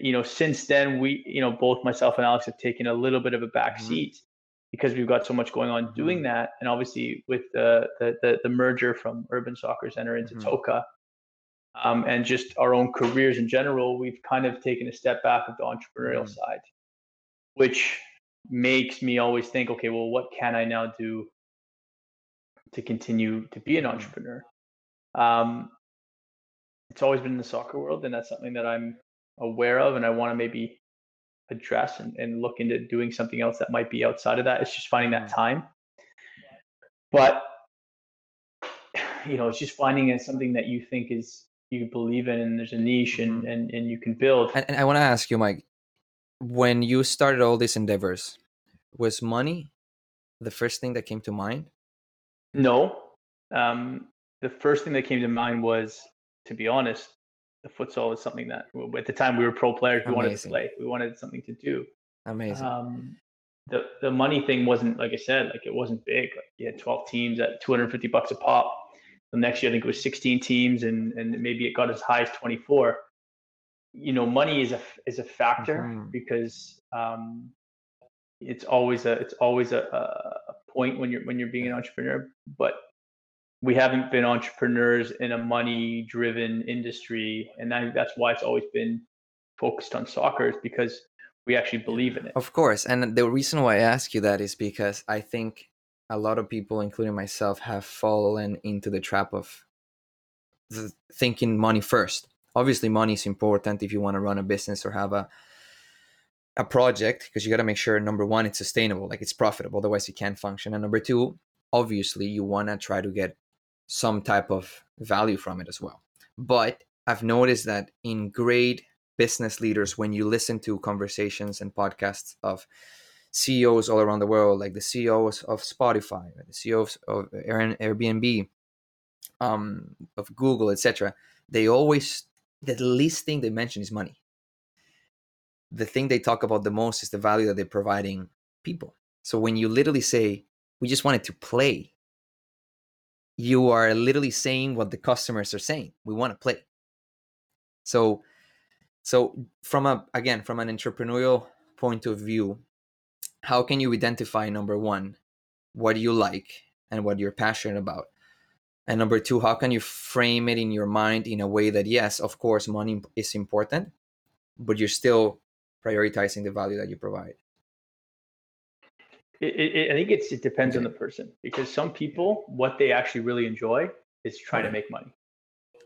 Speaker 2: you know, since then, we, you know, both myself and Alex have taken a little bit of a back
Speaker 1: Mhm.
Speaker 2: seat because we've got so much going on doing
Speaker 1: Mhm.
Speaker 2: that. And obviously, with the, the, the, the merger from Urban Soccer Center into
Speaker 1: Mhm.
Speaker 2: Toka, um, and just our own careers in general, we've kind of taken a step back of the entrepreneurial
Speaker 1: Mhm.
Speaker 2: side, which makes me always think, okay, well, what can I now do to continue to be an
Speaker 1: Mhm.
Speaker 2: entrepreneur? Um, it's always been in the soccer world, and that's something that I'm aware of, and I want to maybe address and, and look into doing something else that might be outside of that. It's just finding that
Speaker 1: Mhm.
Speaker 2: time. But you know, it's just finding something that you think is you believe in, and there's a niche, and
Speaker 1: Mhm.
Speaker 2: and, and you can build.
Speaker 1: And, and I want to ask you, Mike, when you started all these endeavors, was money the first thing that came to mind?
Speaker 2: No. Um, the first thing that came to mind was to be honest, the futsal is something that at the time we were pro players. We Amazing. wanted to play. We wanted something to do.
Speaker 1: Amazing. Um,
Speaker 2: the the money thing wasn't like I said, like it wasn't big. Like you had 12 teams at 250 bucks a pop. The next year, I think it was 16 teams, and and maybe it got as high as 24. You know, money is a is a factor mm-hmm. because um, it's always a it's always a, a point when you're when you're being an entrepreneur. But we haven't been entrepreneurs in a money driven industry, and I, that's why it's always been focused on soccer is because we actually believe in it.
Speaker 1: Of course. And the reason why I ask you that is because I think a lot of people, including myself, have fallen into the trap of thinking money first. Obviously, money is important if you want to run a business or have a a project because you got to make sure number one it's sustainable like it's profitable otherwise you can't function and number two obviously you want to try to get some type of value from it as well but i've noticed that in great business leaders when you listen to conversations and podcasts of CEOs all around the world, like the CEOs of Spotify, the CEOs of Airbnb, um, of Google, etc. They always the least thing they mention is money. The thing they talk about the most is the value that they're providing people. So when you literally say, "We just wanted to play," you are literally saying what the customers are saying. We want to play. So so from a again from an entrepreneurial point of view, how can you identify number one, what you like and what you're passionate about? And number two, how can you frame it in your mind in a way that yes, of course, money is important, but you're still prioritizing the value that you provide?
Speaker 2: It, it, I think it's, it depends okay. on the person because some people, what they actually really enjoy is trying okay. to make money.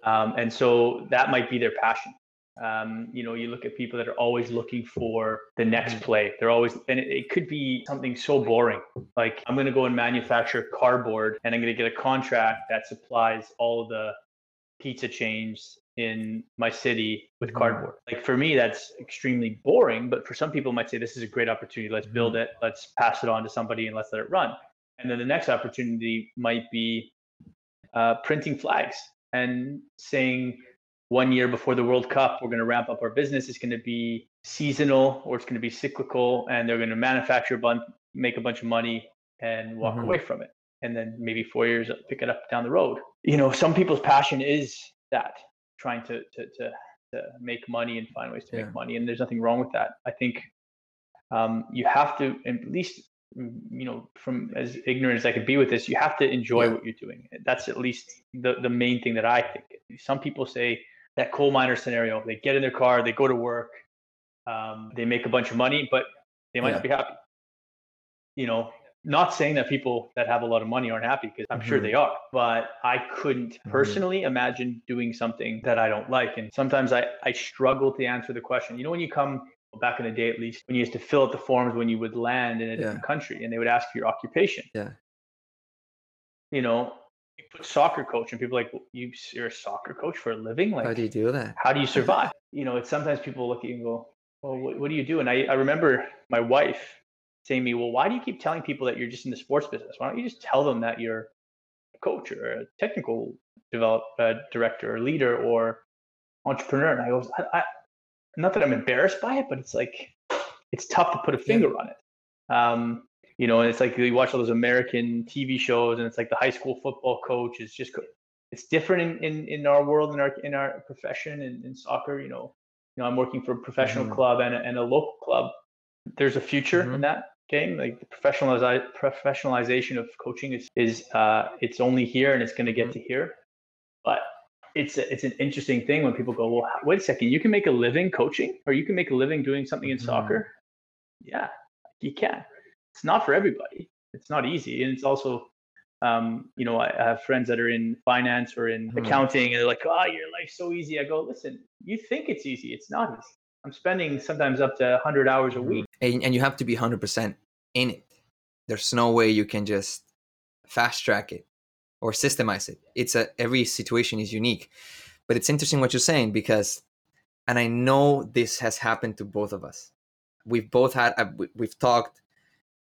Speaker 2: Um, and so that might be their passion. Um, you know, you look at people that are always looking for the next mm-hmm. play. They're always, and it, it could be something so boring. Like, I'm going to go and manufacture cardboard and I'm going to get a contract that supplies all the pizza chains in my city with mm-hmm. cardboard. Like, for me, that's extremely boring. But for some people, might say, this is a great opportunity. Let's build mm-hmm. it, let's pass it on to somebody and let's let it run. And then the next opportunity might be uh, printing flags and saying, one year before the World Cup, we're going to ramp up our business. It's going to be seasonal or it's going to be cyclical, and they're going to manufacture a bunch, make a bunch of money, and walk mm-hmm. away from it. And then maybe four years, pick it up down the road. You know, some people's passion is that trying to to to, to make money and find ways to yeah. make money, and there's nothing wrong with that. I think um, you have to at least you know from as ignorant as i could be with this you have to enjoy yeah. what you're doing that's at least the the main thing that i think some people say that coal miner scenario. They get in their car, they go to work, um, they make a bunch of money, but they might yeah. not be happy. You know, not saying that people that have a lot of money aren't happy because I'm mm-hmm. sure they are, but I couldn't mm-hmm. personally imagine doing something that I don't like. And sometimes I, I struggle to answer the question. You know, when you come back in the day, at least when you used to fill out the forms when you would land in a different country and they would ask for your occupation.
Speaker 1: Yeah.
Speaker 2: You know, you put soccer coach and people like you you're a soccer coach for a living like
Speaker 1: how do you do that
Speaker 2: how do you survive you know it's sometimes people look at you and go well what, what do you do and I, I remember my wife saying to me well why do you keep telling people that you're just in the sports business why don't you just tell them that you're a coach or a technical develop uh, director or leader or entrepreneur and i go I, I, not that i'm embarrassed by it but it's like it's tough to put a finger yeah. on it um, you know, and it's like you watch all those American TV shows, and it's like the high school football coach is just it's different in, in, in our world in our in our profession in, in soccer. You know, you know, I'm working for a professional mm-hmm. club and a, and a local club. There's a future mm-hmm. in that game. Like the professionaliz- professionalization of coaching is is uh, it's only here and it's going to get mm-hmm. to here, but it's a, it's an interesting thing when people go, well, wait a second, you can make a living coaching, or you can make a living doing something in mm-hmm. soccer. Yeah, you can it's not for everybody. It's not easy, and it's also, um, you know, I, have friends that are in finance or in mm-hmm. accounting, and they're like, "Oh, your life's so easy." I go, "Listen, you think it's easy? It's not easy. I'm spending sometimes up to 100 hours a week,
Speaker 1: and, and you have to be 100% in it. There's no way you can just fast track it or systemize it. It's a every situation is unique, but it's interesting what you're saying because, and I know this has happened to both of us. We've both had uh, we've talked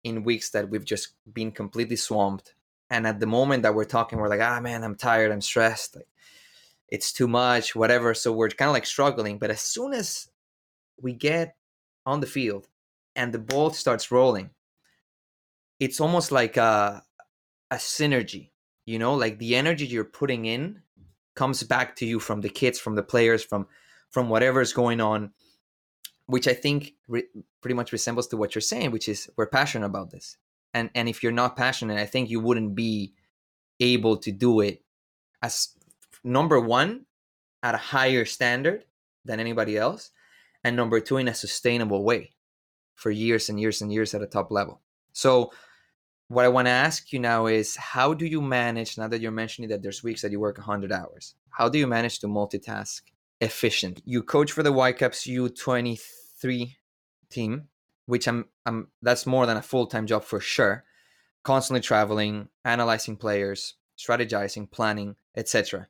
Speaker 1: in weeks that we've just been completely swamped and at the moment that we're talking we're like ah man i'm tired i'm stressed like it's too much, whatever. So we're kind of like struggling. But as soon as we get on the field and the ball starts rolling, it's almost like a, a synergy, you know, like the energy you're putting in comes back to you from the kids, from the players, from from whatever's going on, which I think re- pretty much resembles to what you're saying, which is we're passionate about this. And and if you're not passionate, I think you wouldn't be able to do it as number one at a higher standard than anybody else and number two in a sustainable way for years and years and years at a top level. So what i want to ask you now is how do you manage now that you're mentioning that there's weeks that you work 100 hours how do you manage to multitask efficient? You coach for the whitecaps u23 team which i'm, I'm that's more than a full-time job for sure. Constantly traveling analyzing players strategizing planning etc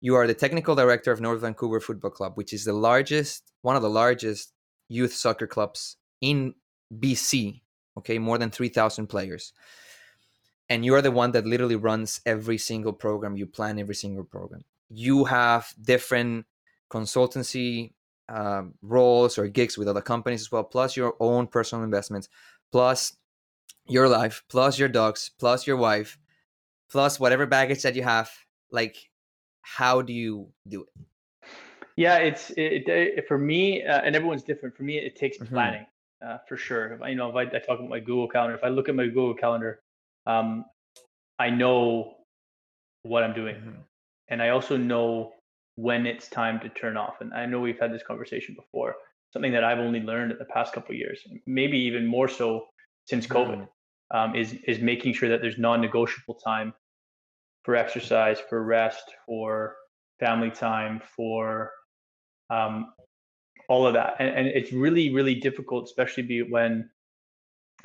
Speaker 1: you are the technical director of North Vancouver Football Club, which is the largest, one of the largest youth soccer clubs in BC. Okay, more than 3,000 players. And you are the one that literally runs every single program, you plan every single program. You have different consultancy um, roles or gigs with other companies as well, plus your own personal investments, plus your life, plus your dogs, plus your wife, plus whatever baggage that you have. Like how do you do it?
Speaker 2: Yeah, it's it, it for me, uh, and everyone's different. For me, it takes mm-hmm. planning uh, for sure. I, you know, if I, I, talk about my Google Calendar, if I look at my Google Calendar, um, I know what I'm doing, mm-hmm. and I also know when it's time to turn off. And I know we've had this conversation before. Something that I've only learned in the past couple of years, maybe even more so since COVID, mm-hmm. um, is is making sure that there's non-negotiable time for exercise, for rest, for family time, for um, all of that. And, and, it's really, really difficult, especially when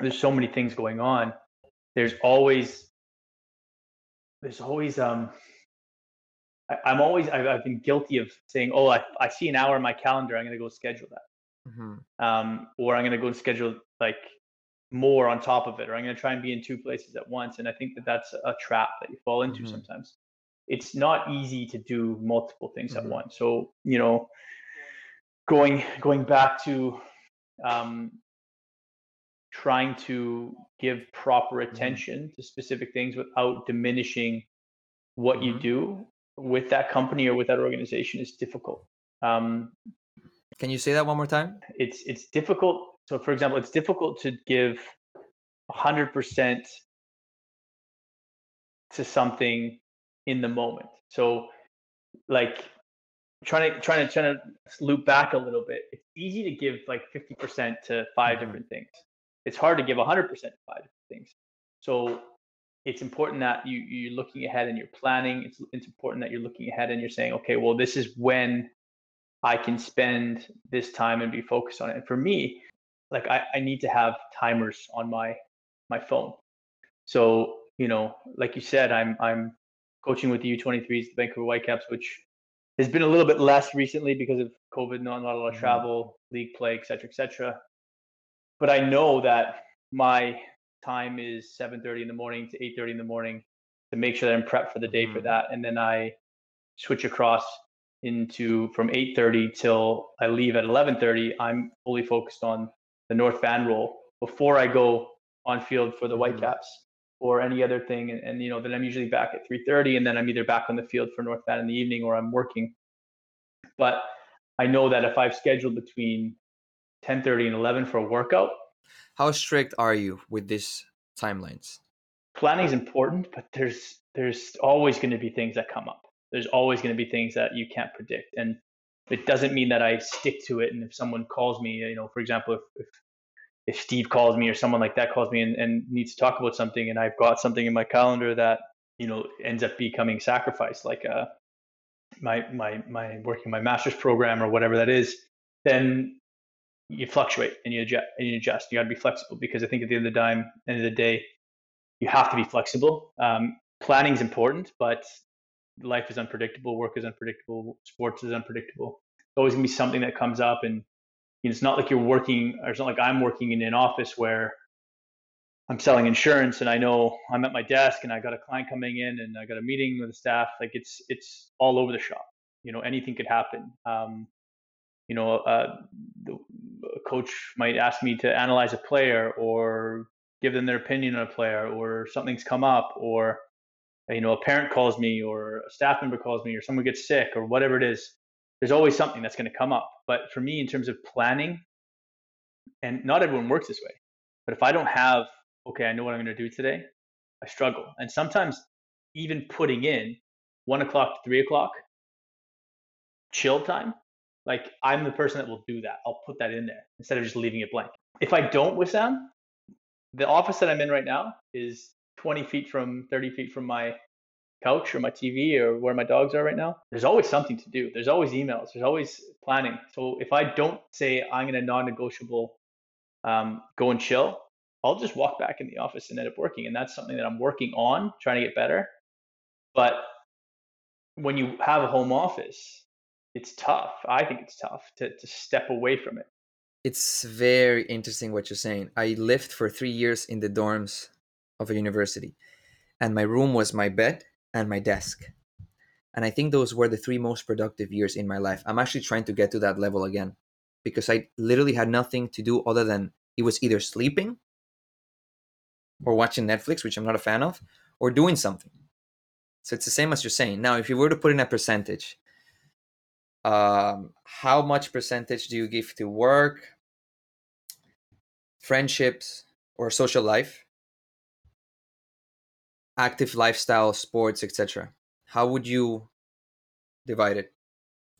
Speaker 2: there's so many things going on. There's always, there's always, um, I, am always, I've, I've, been guilty of saying, oh, I, I see an hour in my calendar, I'm going to go schedule that. Mm-hmm. Um, or I'm going to go and schedule like more on top of it or i'm going to try and be in two places at once and i think that that's a trap that you fall into mm-hmm. sometimes it's not easy to do multiple things mm-hmm. at once so you know going going back to um, trying to give proper mm-hmm. attention mm-hmm. to specific things without diminishing what mm-hmm. you do with that company or with that organization is difficult um,
Speaker 1: can you say that one more time
Speaker 2: it's it's difficult so, for example, it's difficult to give 100% to something in the moment. So, like trying to trying to trying to loop back a little bit. It's easy to give like 50% to 5 mm-hmm. different things. It's hard to give 100% to five different things. So, it's important that you you're looking ahead and you're planning. It's it's important that you're looking ahead and you're saying, okay, well, this is when I can spend this time and be focused on it. And for me, like I, I need to have timers on my my phone. So you know, like you said, I'm I'm coaching with the U23s, the Vancouver Whitecaps, which has been a little bit less recently because of COVID, not, not a lot of mm-hmm. travel, league play, et cetera, et cetera. But I know that my time is 7:30 in the morning to 8:30 in the morning to make sure that I'm prepped for the day mm-hmm. for that, and then I switch across into from 8:30 till I leave at 11:30. I'm fully focused on the North Van role before I go on field for the mm-hmm. Whitecaps or any other thing. And, and, you know, then I'm usually back at 3:30, and then I'm either back on the field for North Van in the evening or I'm working. But I know that if I've scheduled between 10:30 and 11 for a workout,
Speaker 1: how strict are you with these timelines?
Speaker 2: Planning is important, but there's there's always going to be things that come up. There's always going to be things that you can't predict, and it doesn't mean that I stick to it. And if someone calls me, you know, for example, if, if, if Steve calls me or someone like that calls me and, and needs to talk about something and I've got something in my calendar that, you know, ends up becoming sacrificed, like uh, my, my, my working my master's program or whatever that is, then you fluctuate and you adjust and you adjust. You got to be flexible because I think at the end of the time, end of the day, you have to be flexible. Um, planning is important, but life is unpredictable, work is unpredictable, sports is unpredictable. It's always gonna be something that comes up, and it's not like you're working, or it's not like I'm working in an office where I'm selling insurance and I know I'm at my desk and I got a client coming in and I got a meeting with the staff. Like it's it's all over the shop. You know, anything could happen. Um, you know, uh, the coach might ask me to analyze a player or give them their opinion on a player, or something's come up, or you know, a parent calls me, or a staff member calls me, or someone gets sick, or whatever it is. There's always something that's going to come up. But for me, in terms of planning, and not everyone works this way, but if I don't have, okay, I know what I'm going to do today, I struggle. And sometimes even putting in one o'clock to three o'clock chill time, like I'm the person that will do that. I'll put that in there instead of just leaving it blank. If I don't with Sam, the office that I'm in right now is 20 feet from 30 feet from my couch or my TV or where my dogs are right now. There's always something to do. There's always emails. There's always planning. So if I don't say I'm going to non-negotiable um, go and chill, I'll just walk back in the office and end up working. And that's something that I'm working on, trying to get better. But when you have a home office, it's tough. I think it's tough to, to step away from it.
Speaker 1: It's very interesting what you're saying. I lived for three years in the dorms of a university, and my room was my bed and my desk. And I think those were the three most productive years in my life. I'm actually trying to get to that level again because I literally had nothing to do other than it was either sleeping or watching Netflix, which I'm not a fan of, or doing something. So it's the same as you're saying. Now, if you were to put in a percentage, um, how much percentage do you give to work, friendships, or social life, active lifestyle, sports, etc.? How would you divide it?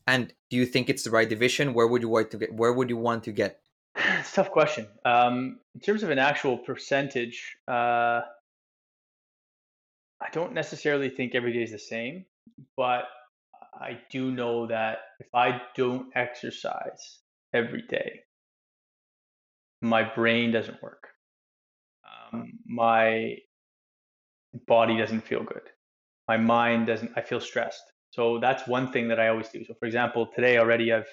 Speaker 1: And do you think it's the right division? Where would you want to get? Where would you want to get?
Speaker 2: It's a tough question. Um, in terms of an actual percentage, uh, I don't necessarily think every day is the same, but I do know that if I don't exercise every day, my brain doesn't work. Um, my body doesn't feel good. My mind doesn't, I feel stressed. So that's one thing that I always do. So, for example, today already I've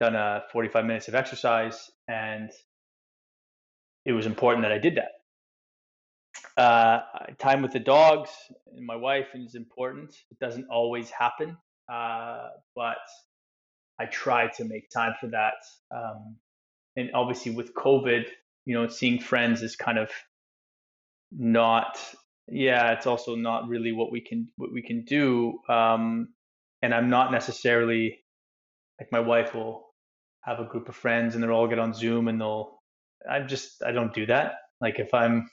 Speaker 2: done a 45 minutes of exercise and it was important that I did that. Uh, time with the dogs and my wife is important. It doesn't always happen, uh, but I try to make time for that. Um, and obviously, with COVID, you know, seeing friends is kind of not. Yeah, it's also not really what we can what we can do. Um, and I'm not necessarily like my wife will have a group of friends and they'll all get on Zoom and they'll. I'm just I don't do that. Like if I'm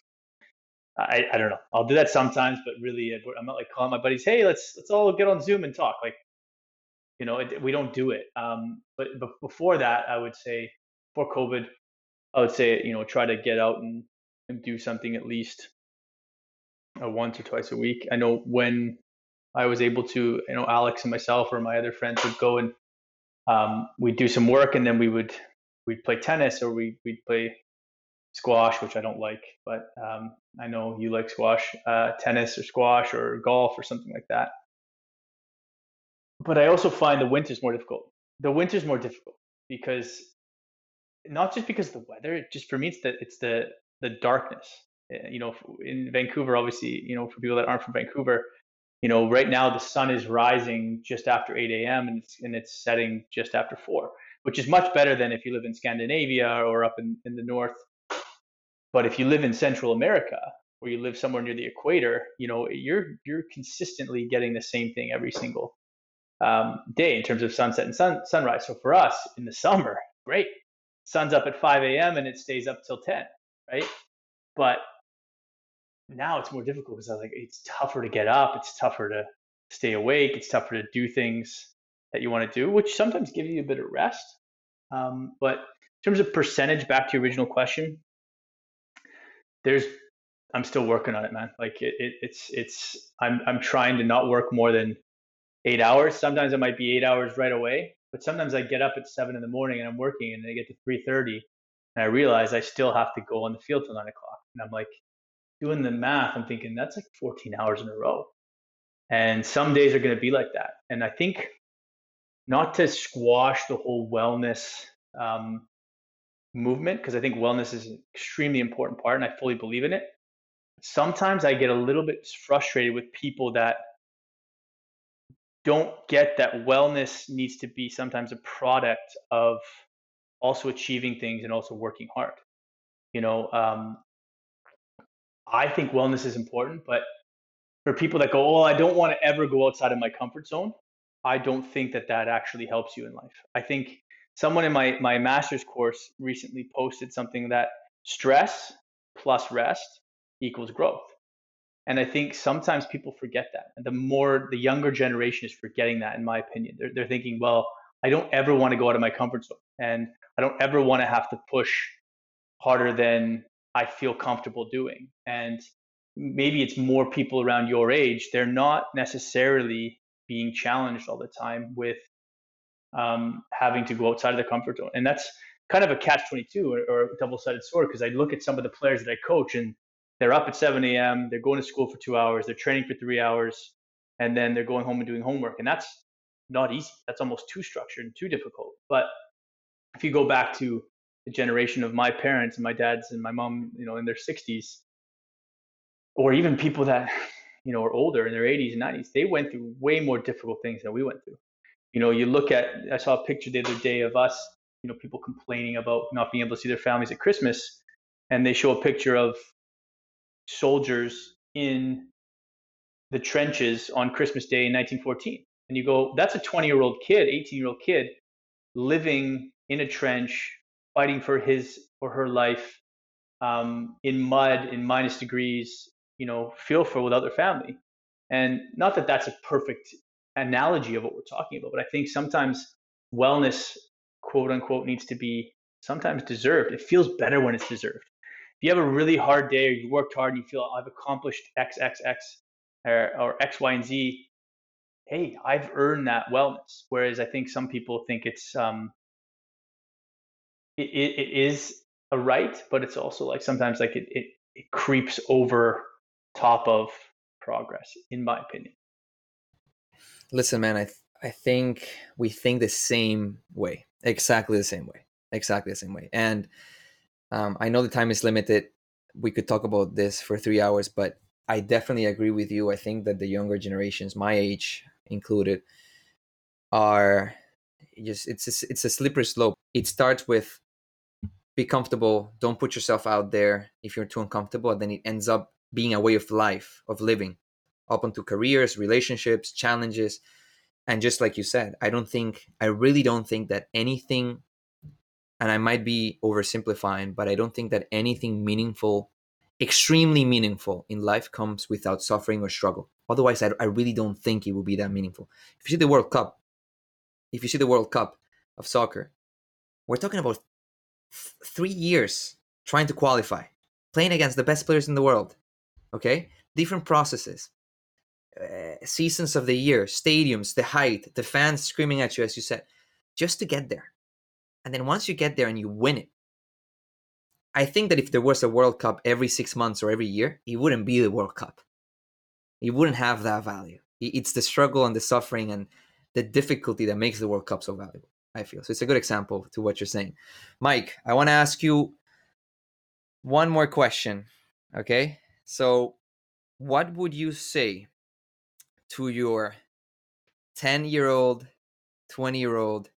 Speaker 2: I, I don't know. I'll do that sometimes, but really, I'm not like calling my buddies, "Hey, let's let's all get on Zoom and talk." Like, you know, it, we don't do it. Um, but but before that, I would say before COVID, I would say you know try to get out and, and do something at least uh, once or twice a week. I know when I was able to, you know, Alex and myself or my other friends would go and um, we'd do some work, and then we would we'd play tennis or we we'd play squash, which I don't like, but um, I know you like squash, uh, tennis or squash or golf or something like that. But I also find the winter's more difficult. The winter's more difficult because not just because of the weather, it just for me, it's the it's the the darkness. Eh, you know, in Vancouver, obviously, you know, for people that aren't from Vancouver, you know, right now the sun is rising just after 8 a.m. and it's and it's setting just after four, which is much better than if you live in Scandinavia or up in, in the north but if you live in Central America or you live somewhere near the equator, you know you're you're consistently getting the same thing every single um, day in terms of sunset and sun, sunrise. So for us in the summer, great, sun's up at 5 a.m. and it stays up till 10, right? But now it's more difficult because I was like, it's tougher to get up, it's tougher to stay awake, it's tougher to do things that you want to do, which sometimes give you a bit of rest. Um, but in terms of percentage, back to your original question, there's I'm still working on it, man. Like it, it, it's it's I'm I'm trying to not work more than eight hours. Sometimes it might be eight hours right away, but sometimes I get up at seven in the morning and I'm working, and I get to three thirty, and I realize I still have to go on the field till nine o'clock, and I'm like doing the math. I'm thinking that's like 14 hours in a row, and some days are going to be like that. And I think not to squash the whole wellness um, movement because I think wellness is an extremely important part and I fully believe in it. Sometimes I get a little bit frustrated with people that don't get that wellness needs to be sometimes a product of also achieving things and also working hard. You know, um, I think wellness is important, but for people that go, oh, I don't want to ever go outside of my comfort zone, I don't think that that actually helps you in life. I think someone in my my master's course recently posted something that stress plus rest equals growth. And I think sometimes people forget that. And the more the younger generation is forgetting that, in my opinion, they're, they're thinking, well, I don't ever want to go out of my comfort zone. And I don't ever want to have to push harder than I feel comfortable doing. And maybe it's more people around your age, they're not necessarily being challenged all the time with um, having to go outside of their comfort zone. And that's kind of a catch 22 or, or a double sided sword because I look at some of the players that I coach and they're up at 7 a.m., they're going to school for two hours, they're training for three hours, and then they're going home and doing homework. And that's not easy. That's almost too structured and too difficult. But if you go back to the generation of my parents and my dads and my mom, you know, in their 60s, or even people that, you know, are older in their 80s and 90s, they went through way more difficult things than we went through. You know, you look at, I saw a picture the other day of us, you know, people complaining about not being able to see their families at Christmas. And they show a picture of soldiers in the trenches on Christmas Day in 1914. And you go, that's a 20 year old kid, 18 year old kid living in a trench, fighting for his or her life um, in mud, in minus degrees, you know, feel for without their family. And not that that's a perfect analogy of what we're talking about, but I think sometimes wellness, quote unquote, needs to be sometimes deserved. It feels better when it's deserved. If you have a really hard day or you worked hard and you feel I've accomplished X, X, X, or, or X, Y, and Z, hey, I've earned that wellness. Whereas I think some people think it's um, it, it, is a right, but it's also like sometimes like it, it, it creeps over top of progress, in my opinion.
Speaker 1: Listen, man, I th- I think we think the same way, exactly the same way, exactly the same way. And um, I know the time is limited. We could talk about this for three hours, but I definitely agree with you. I think that the younger generations, my age included, are just it's a, it's a slippery slope. It starts with be comfortable. Don't put yourself out there if you're too uncomfortable. And then it ends up being a way of life, of living, up into careers, relationships, challenges. And just like you said, I don't think, I really don't think that anything, and I might be oversimplifying, but I don't think that anything meaningful, extremely meaningful in life comes without suffering or struggle. Otherwise, I, I really don't think it will be that meaningful. If you see the World Cup, if you see the World Cup of soccer, we're talking about three years trying to qualify, playing against the best players in the world. Okay, different processes, uh, seasons of the year, stadiums, the height, the fans screaming at you, as you said, just to get there. And then once you get there and you win it, I think that if there was a World Cup every six months or every year, it wouldn't be the World Cup. It wouldn't have that value. It's the struggle and the suffering and the difficulty that makes the World Cup so valuable. I feel. So it's a good example to what you're saying. Mike, I want to ask you one more question. Okay. So, what would you say to your 10 year old, 20 year old,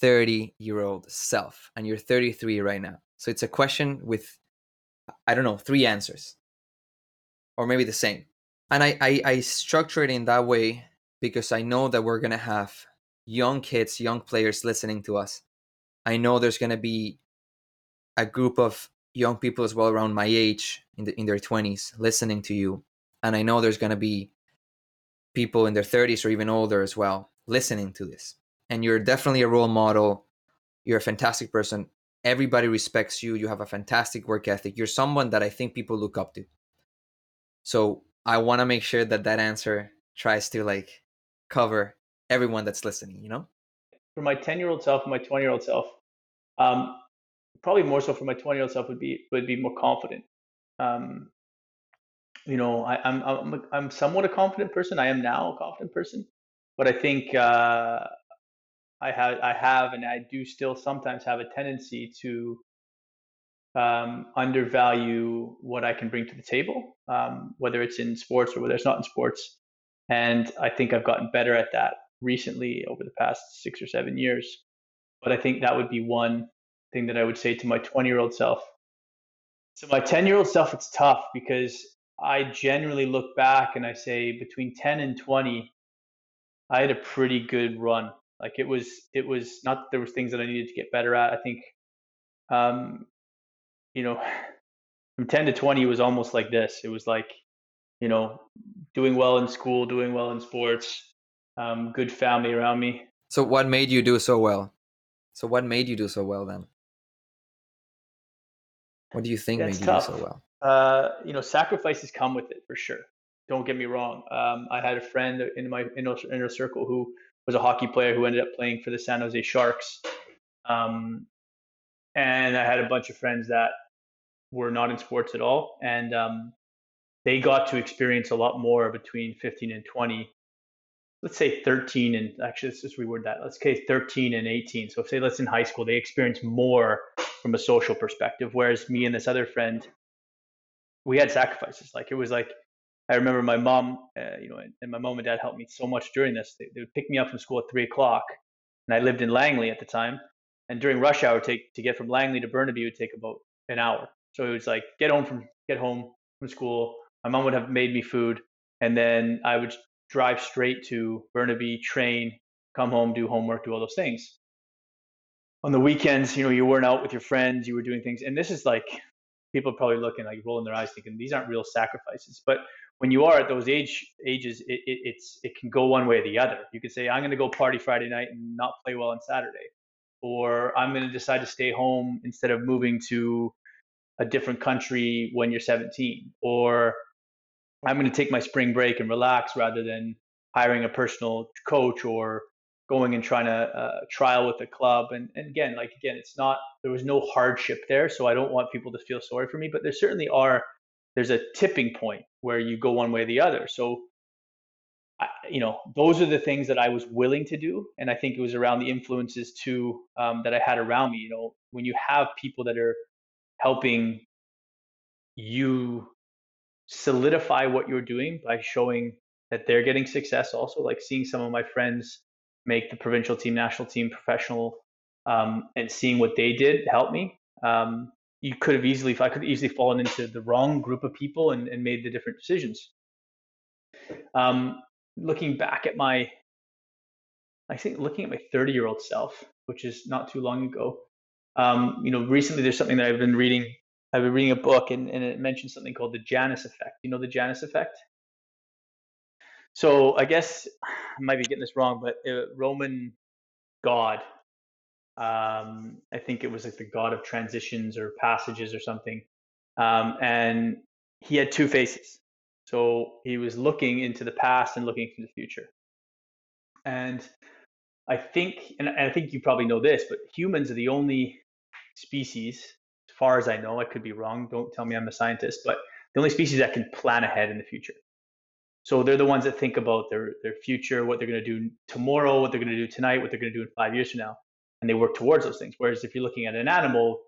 Speaker 1: 30 year old self? And you're 33 right now. So, it's a question with, I don't know, three answers or maybe the same. And I, I, I structure it in that way because I know that we're going to have young kids, young players listening to us. I know there's going to be a group of young people as well around my age in the, in their 20s listening to you and I know there's going to be people in their 30s or even older as well listening to this. And you're definitely a role model. You're a fantastic person. Everybody respects you. You have a fantastic work ethic. You're someone that I think people look up to. So I want to make sure that that answer tries to like cover everyone that's listening, you know?
Speaker 2: For my 10 year old self and my 20 year old self, um, probably more so for my 20 year old self would be, would be more confident. Um, you know, I, am I'm, I'm, I'm somewhat a confident person. I am now a confident person, but I think, uh, I have, I have, and I do still sometimes have a tendency to um, undervalue what I can bring to the table, um, whether it's in sports or whether it's not in sports. And I think I've gotten better at that recently over the past six or seven years. But I think that would be one thing that I would say to my 20 year old self. To my 10 year old self, it's tough because I generally look back and I say between 10 and 20, I had a pretty good run. Like it was, it was not that there was things that I needed to get better at. I think, um, you know, from 10 to 20 was almost like this. It was like, you know, doing well in school, doing well in sports, um, good family around me.
Speaker 1: So what made you do so well? So what made you do so well then? What do you think That's made tough. you do so well?
Speaker 2: Uh, you know, sacrifices come with it for sure. Don't get me wrong. Um, I had a friend in my inner, inner circle who was a hockey player who ended up playing for the San Jose Sharks. Um, and I had a bunch of friends that were not in sports at all, and um, they got to experience a lot more between 15 and 20. Let's say 13 and actually let's just reword that. Let's say 13 and 18. So if say let's in high school, they experience more from a social perspective, whereas me and this other friend, we had sacrifices. Like it was like I remember my mom, uh, you know, and, and, my mom and dad helped me so much during this. They, they, would pick me up from school at three o'clock, and I lived in Langley at the time. And during rush hour, take to get from Langley to Burnaby would take about an hour. So it was like get home from get home from school. My mom would have made me food, and then I would drive straight to Burnaby, train, come home, do homework, do all those things. On the weekends, you know, you weren't out with your friends, you were doing things, and this is like people are probably looking like rolling their eyes, thinking these aren't real sacrifices. But when you are at those age ages, it, it, it's it can go one way or the other. You could say, I'm going to go party Friday night and not play well on Saturday, or I'm going to decide to stay home instead of moving to a different country when you're 17, or I'm going to take my spring break and relax rather than hiring a personal coach or going and trying to uh, trial with the club. And, and again, like again, it's not there was no hardship there, so I don't want people to feel sorry for me. But there certainly are. There's a tipping point where you go one way or the other. So, I, you know, those are the things that I was willing to do, and I think it was around the influences too um, that I had around me. You know, when you have people that are helping you solidify what you're doing by showing that they're getting success also like seeing some of my friends make the provincial team national team professional um, and seeing what they did help me. Um, you could have easily if i could easily fallen into the wrong group of people and, and made the different decisions. Um, looking back at my i think looking at my 30 year old self which is not too long ago um, you know recently there's something that i've been reading I've been reading a book and, and it mentioned something called the Janus effect. You know the Janus effect? So I guess I might be getting this wrong, but uh, Roman god, um, I think it was like the god of transitions or passages or something, um, and he had two faces. So he was looking into the past and looking into the future. And I think, and I think you probably know this, but humans are the only species far as I know, I could be wrong. Don't tell me I'm a scientist, but the only species that can plan ahead in the future. So they're the ones that think about their their future, what they're going to do tomorrow, what they're going to do tonight, what they're going to do in five years from now, and they work towards those things. Whereas if you're looking at an animal,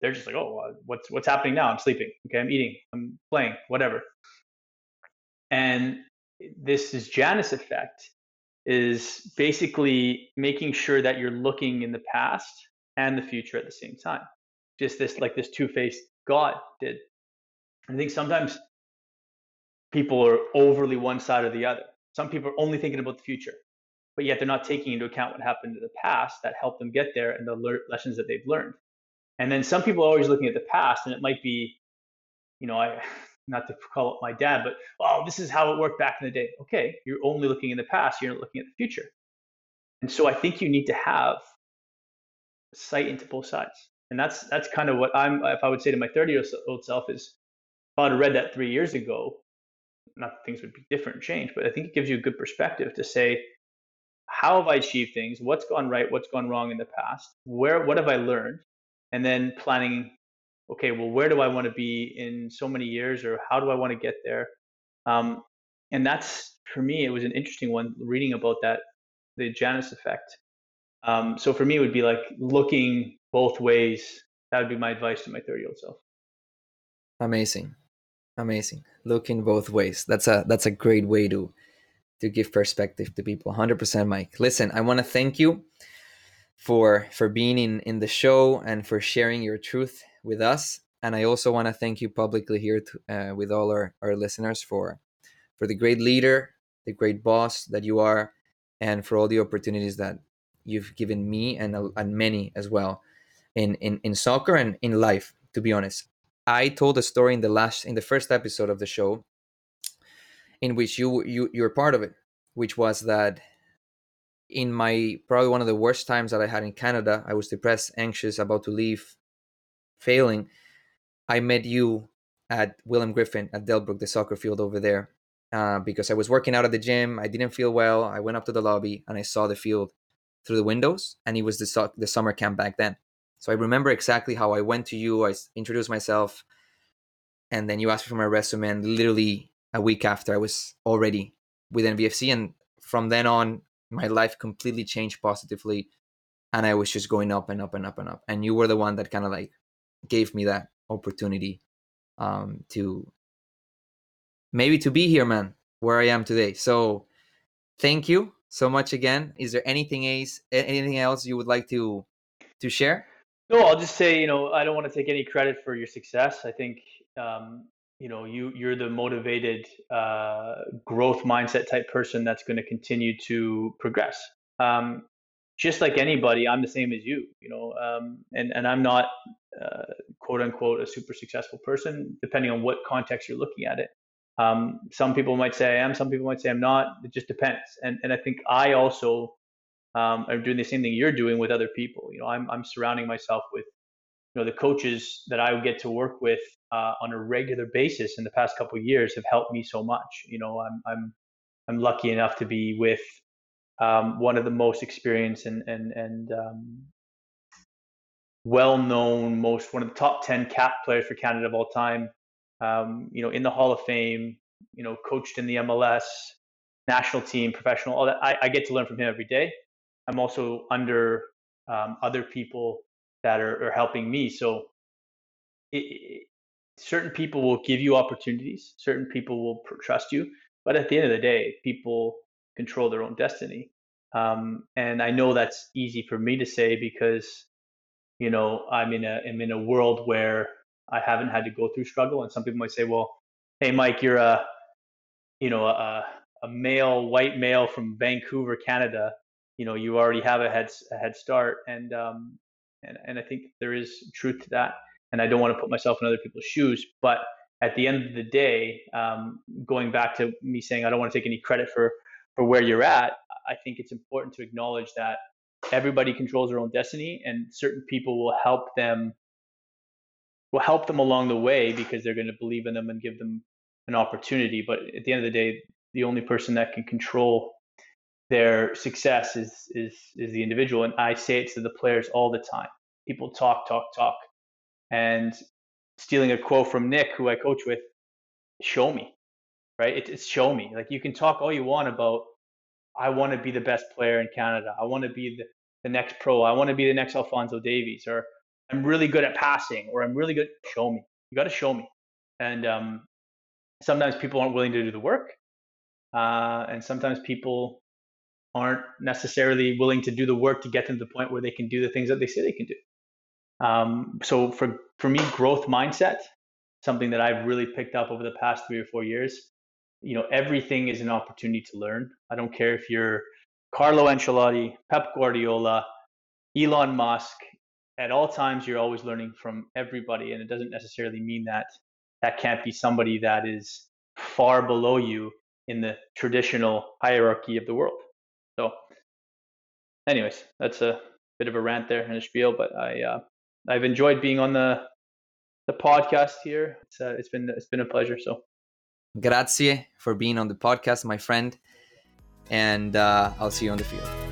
Speaker 2: they're just like, oh, uh, what's what's happening now? I'm sleeping. Okay, I'm eating. I'm playing. Whatever. And this is Janus effect is basically making sure that you're looking in the past and the future at the same time just this like this two-faced God did. I think sometimes people are overly one side or the other. Some people are only thinking about the future, but yet they're not taking into account what happened in the past that helped them get there and the le- lessons that they've learned. And then some people are always looking at the past, and it might be, you know, I not to call it my dad, but oh, this is how it worked back in the day. Okay, you're only looking in the past, you're not looking at the future. And so I think you need to have sight into both sides and that's that's kind of what I'm. If I would say to my 30 year old self is, if I had read that three years ago, not that things would be different, change, but I think it gives you a good perspective to say, how have I achieved things? What's gone right? What's gone wrong in the past? Where what have I learned? And then planning. Okay, well, where do I want to be in so many years, or how do I want to get there? Um, and that's for me, it was an interesting one reading about that, the Janus effect. Um, so for me, it would be like looking both ways. That would be my advice to my 30 year old self.
Speaker 1: Amazing. Amazing. Looking both ways. That's a that's a great way to to give perspective to people 100% mike listen i want to thank you for for being in in the show and for sharing your truth with us and i also want to thank you publicly here to, uh, with all our, our listeners for for the great leader the great boss that you are and for all the opportunities that you've given me and and many as well in in, in soccer and in life to be honest i told a story in the last in the first episode of the show in which you you you're part of it which was that in my probably one of the worst times that I had in Canada, I was depressed, anxious, about to leave, failing. I met you at William Griffin at Delbrook, the soccer field over there, uh, because I was working out at the gym. I didn't feel well. I went up to the lobby and I saw the field through the windows, and it was the so- the summer camp back then. So I remember exactly how I went to you. I introduced myself, and then you asked me for my resume. And literally a week after, I was already with NVFC, and from then on, my life completely changed positively and i was just going up and up and up and up and you were the one that kind of like gave me that opportunity um to maybe to be here man where i am today so thank you so much again is there anything else anything else you would like to to share
Speaker 2: no i'll just say you know i don't want to take any credit for your success. I think um you know you you're the motivated uh, growth mindset type person that's going to continue to progress. Um, just like anybody i'm the same as you you know um, and and i'm not uh, quote unquote a super successful person depending on what context you're looking at it. Um, some people might say i am some people might say i'm not. It just depends. And and i think i also um, am doing the same thing you're doing with other people you know i'm, I'm surrounding myself with you know the coaches that I get to work with uh, on a regular basis in the past couple years have helped me so much. You know, I'm I'm I'm lucky enough to be with um, one of the most experienced and and and um, well-known, most one of the top ten cap players for Canada of all time. Um, you know, in the Hall of Fame. You know, coached in the MLS, national team, professional. All that I, I get to learn from him every day. I'm also under um, other people that are, are helping me. So it, certain people will give you opportunities, certain people will trust you, but at the end of the day, people control their own destiny. Um, and I know that's easy for me to say because, you know, I'm in a I'm in a world where I haven't had to go through struggle. And some people might say, well, hey, Mike, you're a, you know, a, a male, white male from Vancouver, Canada. You know, you already have a head a head start, and um, and, and I think there is truth to that. And I don't want to put myself in other people's shoes. But at the end of the day, um, going back to me saying I don't want to take any credit for for where you're at, I think it's important to acknowledge that everybody controls their own destiny, and certain people will help them will help them along the way because they're going to believe in them and give them an opportunity. But at the end of the day, the only person that can control their success is is is the individual. And i say it to the players all the time. People talk talk talk. And stealing a quote from nick who i coach with show me right? It, it's show me. Like you can talk all you want about i want to be the best player in canada. I want to be the, the next pro. I want to be the next alfonso davies or i'm really good at passing or i'm really good show me. You got to show me. And um, sometimes people aren't willing to do the work uh, and sometimes people aren't necessarily willing to do the work to get them to the point where they can do the things that they say they can do. Um, so for for me, growth mindset, something that I've really picked up over the past three or four years. You know, everything is an opportunity to learn. I don't care if you're Carlo Ancelotti, Pep Guardiola, Elon Musk. At all times, you're always learning from everybody, and it doesn't necessarily mean that that can't be somebody that is far below you in the traditional hierarchy of the world. Anyways, that's a bit of a rant there and a spiel, but I uh, I've enjoyed being on the the podcast here. It's uh, it's been it's been a pleasure. So,
Speaker 1: grazie for being on the podcast, my friend, and uh, I'll see you on the field.